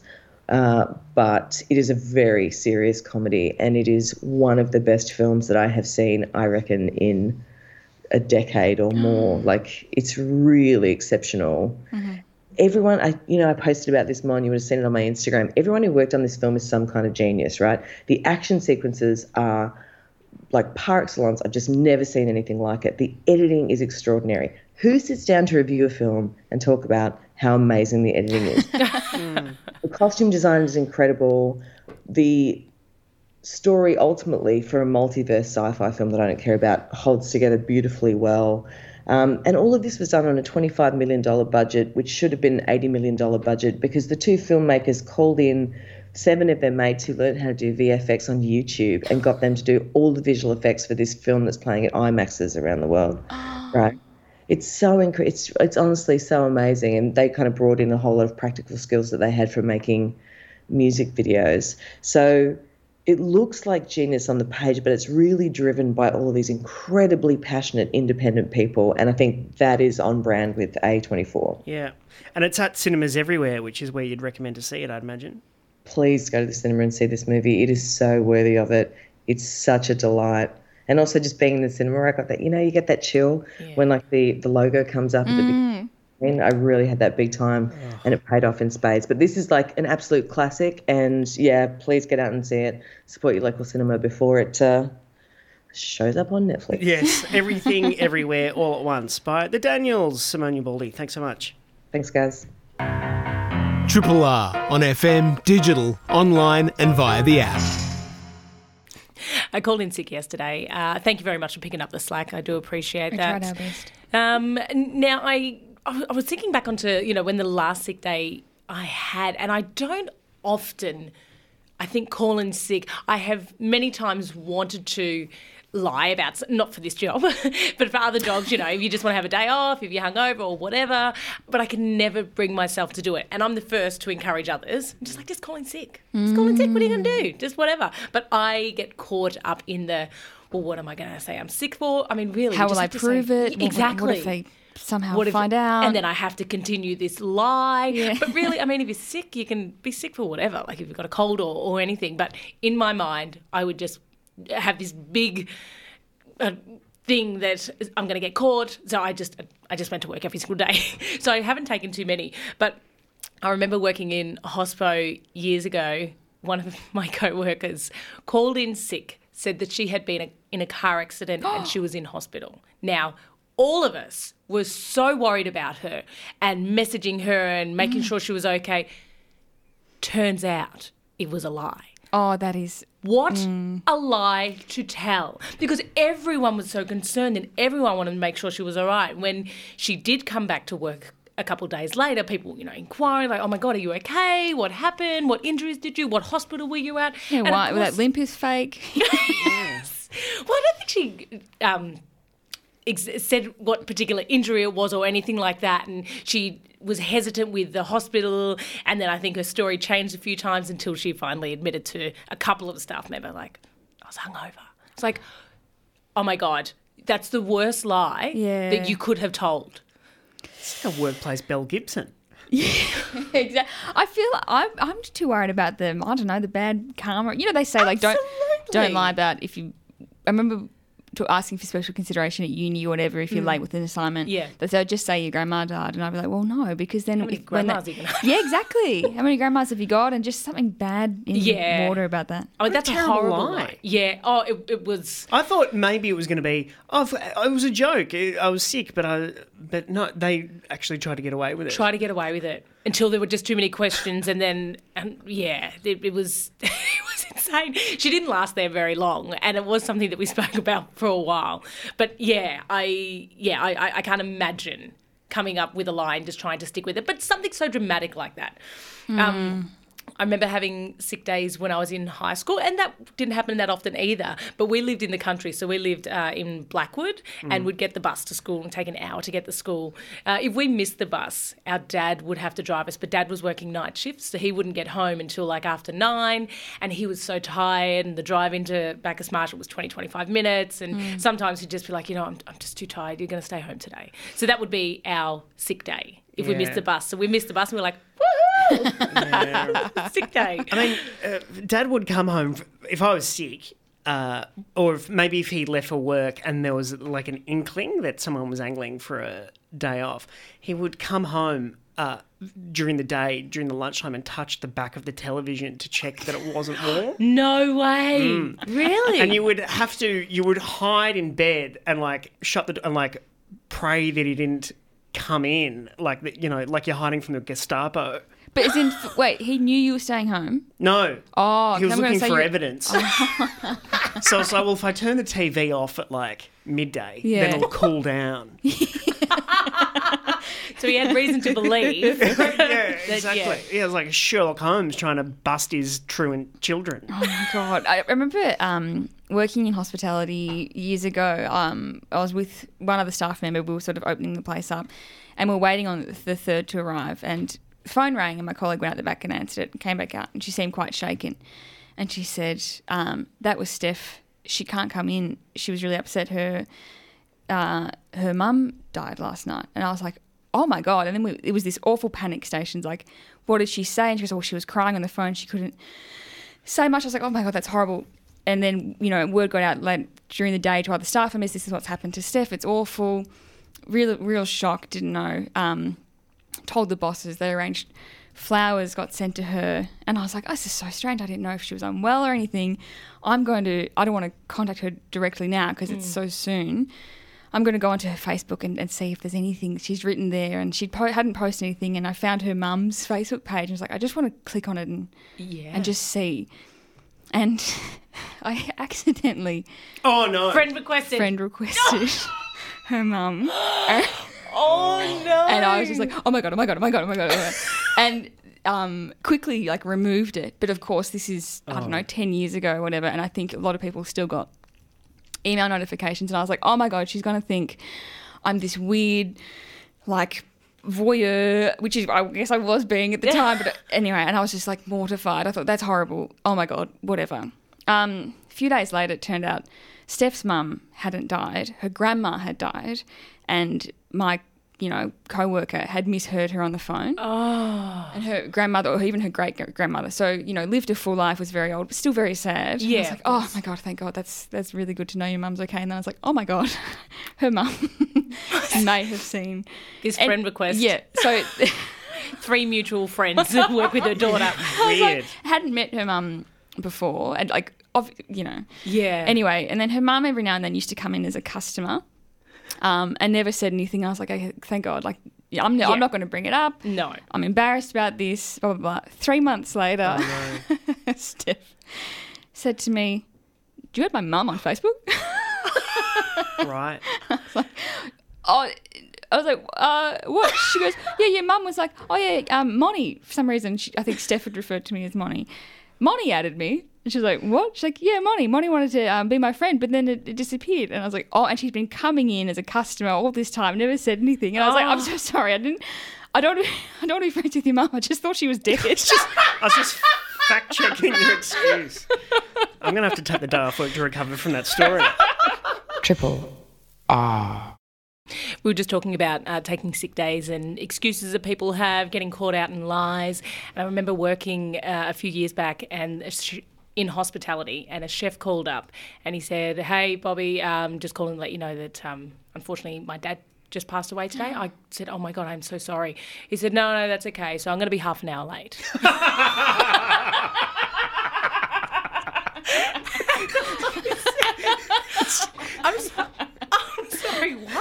uh, but it is a very serious comedy. And it is one of the best films that I have seen, I reckon, in a decade or more. Like, it's really exceptional everyone I you know I posted about this more and you would have seen it on my Instagram. Everyone who worked on this film is some kind of genius, right? The action sequences are like par excellence. I've just never seen anything like it. The editing is extraordinary. Who sits down to review a film and talk about how amazing the editing is? the costume design is incredible. The story ultimately for a multiverse sci-fi film that I don't care about holds together beautifully well. Um, and all of this was done on a $25 million budget, which should have been an $80 million budget because the two filmmakers called in seven of their mates who learned how to do VFX on YouTube and got them to do all the visual effects for this film that's playing at IMAXs around the world. Oh. Right. It's so incre- it's it's honestly so amazing, and they kind of brought in a whole lot of practical skills that they had from making music videos. So it looks like genius on the page, but it's really driven by all of these incredibly passionate, independent people, and I think that is on brand with A24. Yeah. And it's at cinemas everywhere, which is where you'd recommend to see it, I'd imagine. Please go to the cinema and see this movie. It is so worthy of it. It's such a delight. And also just being in the cinema, I got that, you know, you get that chill when like the, the logo comes up at the beginning. And I really had that big time and it paid off in spades. But this is like an absolute classic. And yeah, please get out and see it. Support your local cinema before it uh, shows up on Netflix. Yes, Everything Everywhere All at Once by the Daniels, Simone Ubaldi. Thanks so much. Thanks, guys. Triple R on FM, digital, online, and via the app. I called in sick yesterday. Uh, thank you very much for picking up the slack. I do appreciate that. We that. tried our best. Um, now I I I was thinking back onto you know when the last sick day I had, and I don't often. I think call in sick. I have many times wanted to lie about not for this job, but for other jobs. You know, if you just want to have a day off, if you're hungover or whatever. But I can never bring myself to do it, and I'm the first to encourage others. I'm just like just call in sick. Just call in sick. What are you gonna do? Just whatever. But I get caught up in the. Well, what am I going to say? I'm sick for. I mean, really. How will I to say- prove it? Exactly. What if they somehow What if- find out? And then I have to continue this lie. But really, I mean, if you're sick, you can be sick for whatever, like if you've got a cold or, or anything. But in my mind, I would just have this big uh, thing that I'm going to get caught. So I just, I just went to work every single day. so I haven't taken too many. But I remember working in a hospo years ago. One of my co-workers called in sick, said that she had been a, in a car accident and she was in hospital. Now, all of us were so worried about her and messaging her and making sure she was okay. Turns out it was a lie. Oh, that is. What a lie to tell. Because everyone was so concerned and everyone wanted to make sure she was all right. When she did come back to work a couple of days later, people, you know, inquiring, like, oh my God, are you okay? What happened? What injuries did you? What hospital were you at? Yeah, And why, that course- limp is fake. yes. Well, I don't think she um, ex- said what particular injury it was or anything like that. And she was hesitant with the hospital. And then I think her story changed a few times until she finally admitted to a couple of the staff member, like, I was hungover. It's like, oh my God, that's the worst lie Yeah. that you could have told. It's like a workplace Belle Gibson. Yeah, exactly. I feel I'm I'm too worried about them. I don't know the bad karma. You know they say like don't don't lie about if you. I remember to asking for special consideration at uni or whatever if you're Mm. late with an assignment. Yeah. They say just say your grandma died, and I'd be like, well, no, because then How many if, grandmas they- are you have? yeah, exactly. How many grandmas have you got? And just something bad in Yeah. water about that. Oh, that's a terrible horrible lie. lie. Yeah. Oh, it, it was. I thought maybe it was going to be. Oh, f- it was a joke. I was sick, but I. But no, they actually tried to get away with it. try to get away with it until there were just too many questions and then and yeah it, it it was insane she didn't last there very long and it was something that we spoke about for a while. But yeah i yeah i i, can't imagine coming up with a line just trying to stick with it but something so dramatic like that. Um I remember having sick days when I was in high school, and that didn't happen that often either. But we lived in the country, so we lived uh, in Blackwood, and would get the bus to school and take an hour to get to school. Uh, if we missed the bus, our dad would have to drive us, but dad was working night shifts, so he wouldn't get home until like after nine, and he was so tired, and the drive into Bacchus Marsh was 20, 25 minutes, and sometimes he'd just be like, you know, I'm, I'm just too tired, you're going to stay home today. So that would be our sick day if we missed Yeah. the bus. So we missed the bus, and we were like, woohoo! sick day. I mean, uh, Dad would come home if I was sick, uh, or if, maybe if he left for work and there was like an inkling that someone was angling for a day off. He would come home. Uh, during the day, during the lunchtime, and touch the back of the television to check that it wasn't warm. No way. Mm. Really? And you would have to, you would hide in bed and like shut the, d- and like pray that he didn't come in, like that, you know, like you're hiding from the Gestapo. But as in, wait, he knew you were staying home. No. Oh, he was I'm looking for you- evidence. so it's like, well, if I turn the TV off at like midday, Yeah. then it'll cool down. so he had reason to believe. yeah, that- exactly. yeah. Yeah. it was like Sherlock Holmes trying to bust his truant children. Oh my god! I remember um, working in hospitality years ago. Um, I was with one other staff member. We were sort of opening the place up, and we are waiting on the third to arrive. And phone rang, and my colleague went out the back and answered it, and came back out, and she seemed quite shaken. And she said, um, "That was Steph. She can't come in. She was really upset. Her uh, her mum died last night." And I was like, "Oh my god!" And then we, it was this awful panic stations. Like, what did she say? And she goes, "Oh, she was crying on the phone. She couldn't." say much. I was like, oh my god, that's horrible. And then you know, word got out late during the day to other staff members. This is what's happened to Steph. It's awful. Real, real shock. Didn't know. Um, told the bosses. They arranged flowers. Got sent to her. And I was like, oh, this is so strange. I didn't know if she was unwell or anything. I'm going to. I don't want to contact her directly now because it's Mm. so soon. I'm going to go onto her Facebook and, and see if there's anything she's written there. And she po- hadn't posted anything. And I found her mum's Facebook page. And I was like, I just want to click on it and Yeah. and just see. And I accidentally Oh no! Friend requested. friend requested her mum. Oh no! And I was just like, oh my god, oh my god, oh my god, oh my god, oh my god. and um, quickly like removed it. But of course, this is I don't know, ten years ago or whatever. And I think a lot of people still got email notifications. And I was like, oh my god, she's gonna think I'm this weird, like voyeur, which is I guess I was being at the time. But anyway, and I was just like mortified. I thought that's horrible. Oh my god, whatever. Um, a few days later, it turned out Steph's mum hadn't died. Her grandma had died, and my you know co-worker had misheard her on the phone. Oh. And her grandmother, or even her great grandmother, so you know, lived a full life, was very old, but still very sad. And I was like, oh my god, thank God, that's that's really good to know your mum's okay. And then I was like, oh my god, her mum may have seen This And- friend request. Yeah, so Three mutual friends that work with her daughter. I was like, hadn't met her mum before, and like, of, you know. Yeah. Anyway, and then her mum every now and then used to come in as a customer, um, and never said anything. I was like, okay, thank God. Like, yeah, I'm, Yeah. I'm not going to bring it up. No. I'm embarrassed about this. Blah blah blah. Three months later, Steph said to me, "Do you have my mum on Facebook?" right. I was like, oh, I was like, uh, what? She goes, yeah, your mum was like, oh yeah, um, Monty. For some reason, she, I think Steph had referred to me as Monty. Monty added me. And she was like, what? She's like, yeah, Monty. Monty wanted to um, be my friend, but then it, it disappeared. And I was like, oh, and she's been coming in as a customer all this time, never said anything. And I was like, I'm Oh. so sorry. I didn't. I don't. I don't want to be friends with your mum. I just thought she was dead. I was just fact checking your excuse. I'm gonna have to take the day off work to recover from that story. Triple R. We were just talking about uh, taking sick days and excuses that people have, getting caught out in lies. And I remember working uh, a few years back and sh- in hospitality, and a chef called up and he said, "Hey, Bobby, um, just calling to let you know that um, unfortunately my dad." Just passed away today. I said, "Oh my god, I'm so sorry." He said, "No, no, that's okay. So I'm going to be half an hour late." I'm, so, I'm sorry.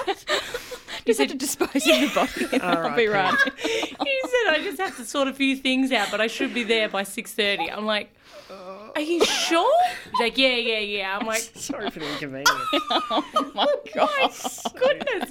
What? You said to dispose of the body. I'll be right. he said I just have to sort a few things out, but I should be there by six thirty. I'm like, are you sure? He's like, yeah, yeah, yeah. I'm like, sorry for the inconvenience. oh my god. goodness.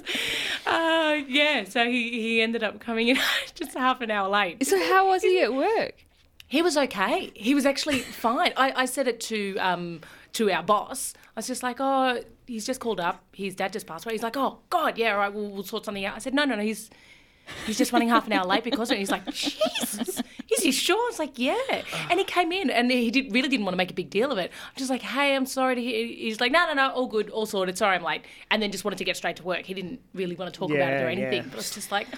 Uh, yeah. So he he ended up coming in just half an hour late. So how was he at work? He was okay. He was actually fine. I, I said it to um to our boss. I was just like, oh, he's just called up. His dad just passed away. He's like, oh God, yeah, all right, we'll, we'll sort something out. I said, no, no, no, he's he's just running half an hour late because of it. He's like, Jesus, is he sure? I was like, yeah. And he came in and he did, really didn't want to make a big deal of it. I'm just like, hey, I'm sorry to hear. He's like, no, no, no, all good, all sorted. Sorry, I'm late. And then just wanted to get straight to work. He didn't really want to talk about it or anything. yeah. But it's just like,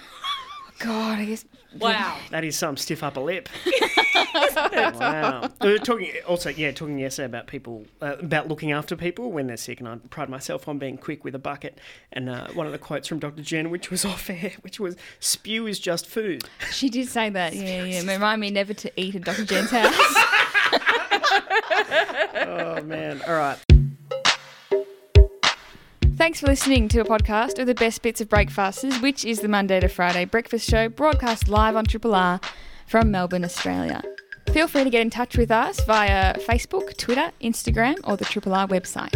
God, I guess. Wow. That is some stiff upper lip. wow. We were talking also, yeah, talking yesterday about people uh, about looking after people when they're sick, and I pride myself on being quick with a bucket. And uh, one of the quotes from Dr. Jen, which was off air, which was "Spew is just food." She did say that. Yeah, yeah. Remind me never to eat at Dr. Jen's house. Oh man! All right. Thanks for listening to a podcast of the best bits of Breakfasters, which is the Monday to Friday breakfast show broadcast live on Triple R from Melbourne, Australia. Feel free to get in touch with us via Facebook, Twitter, Instagram, or the Triple R website.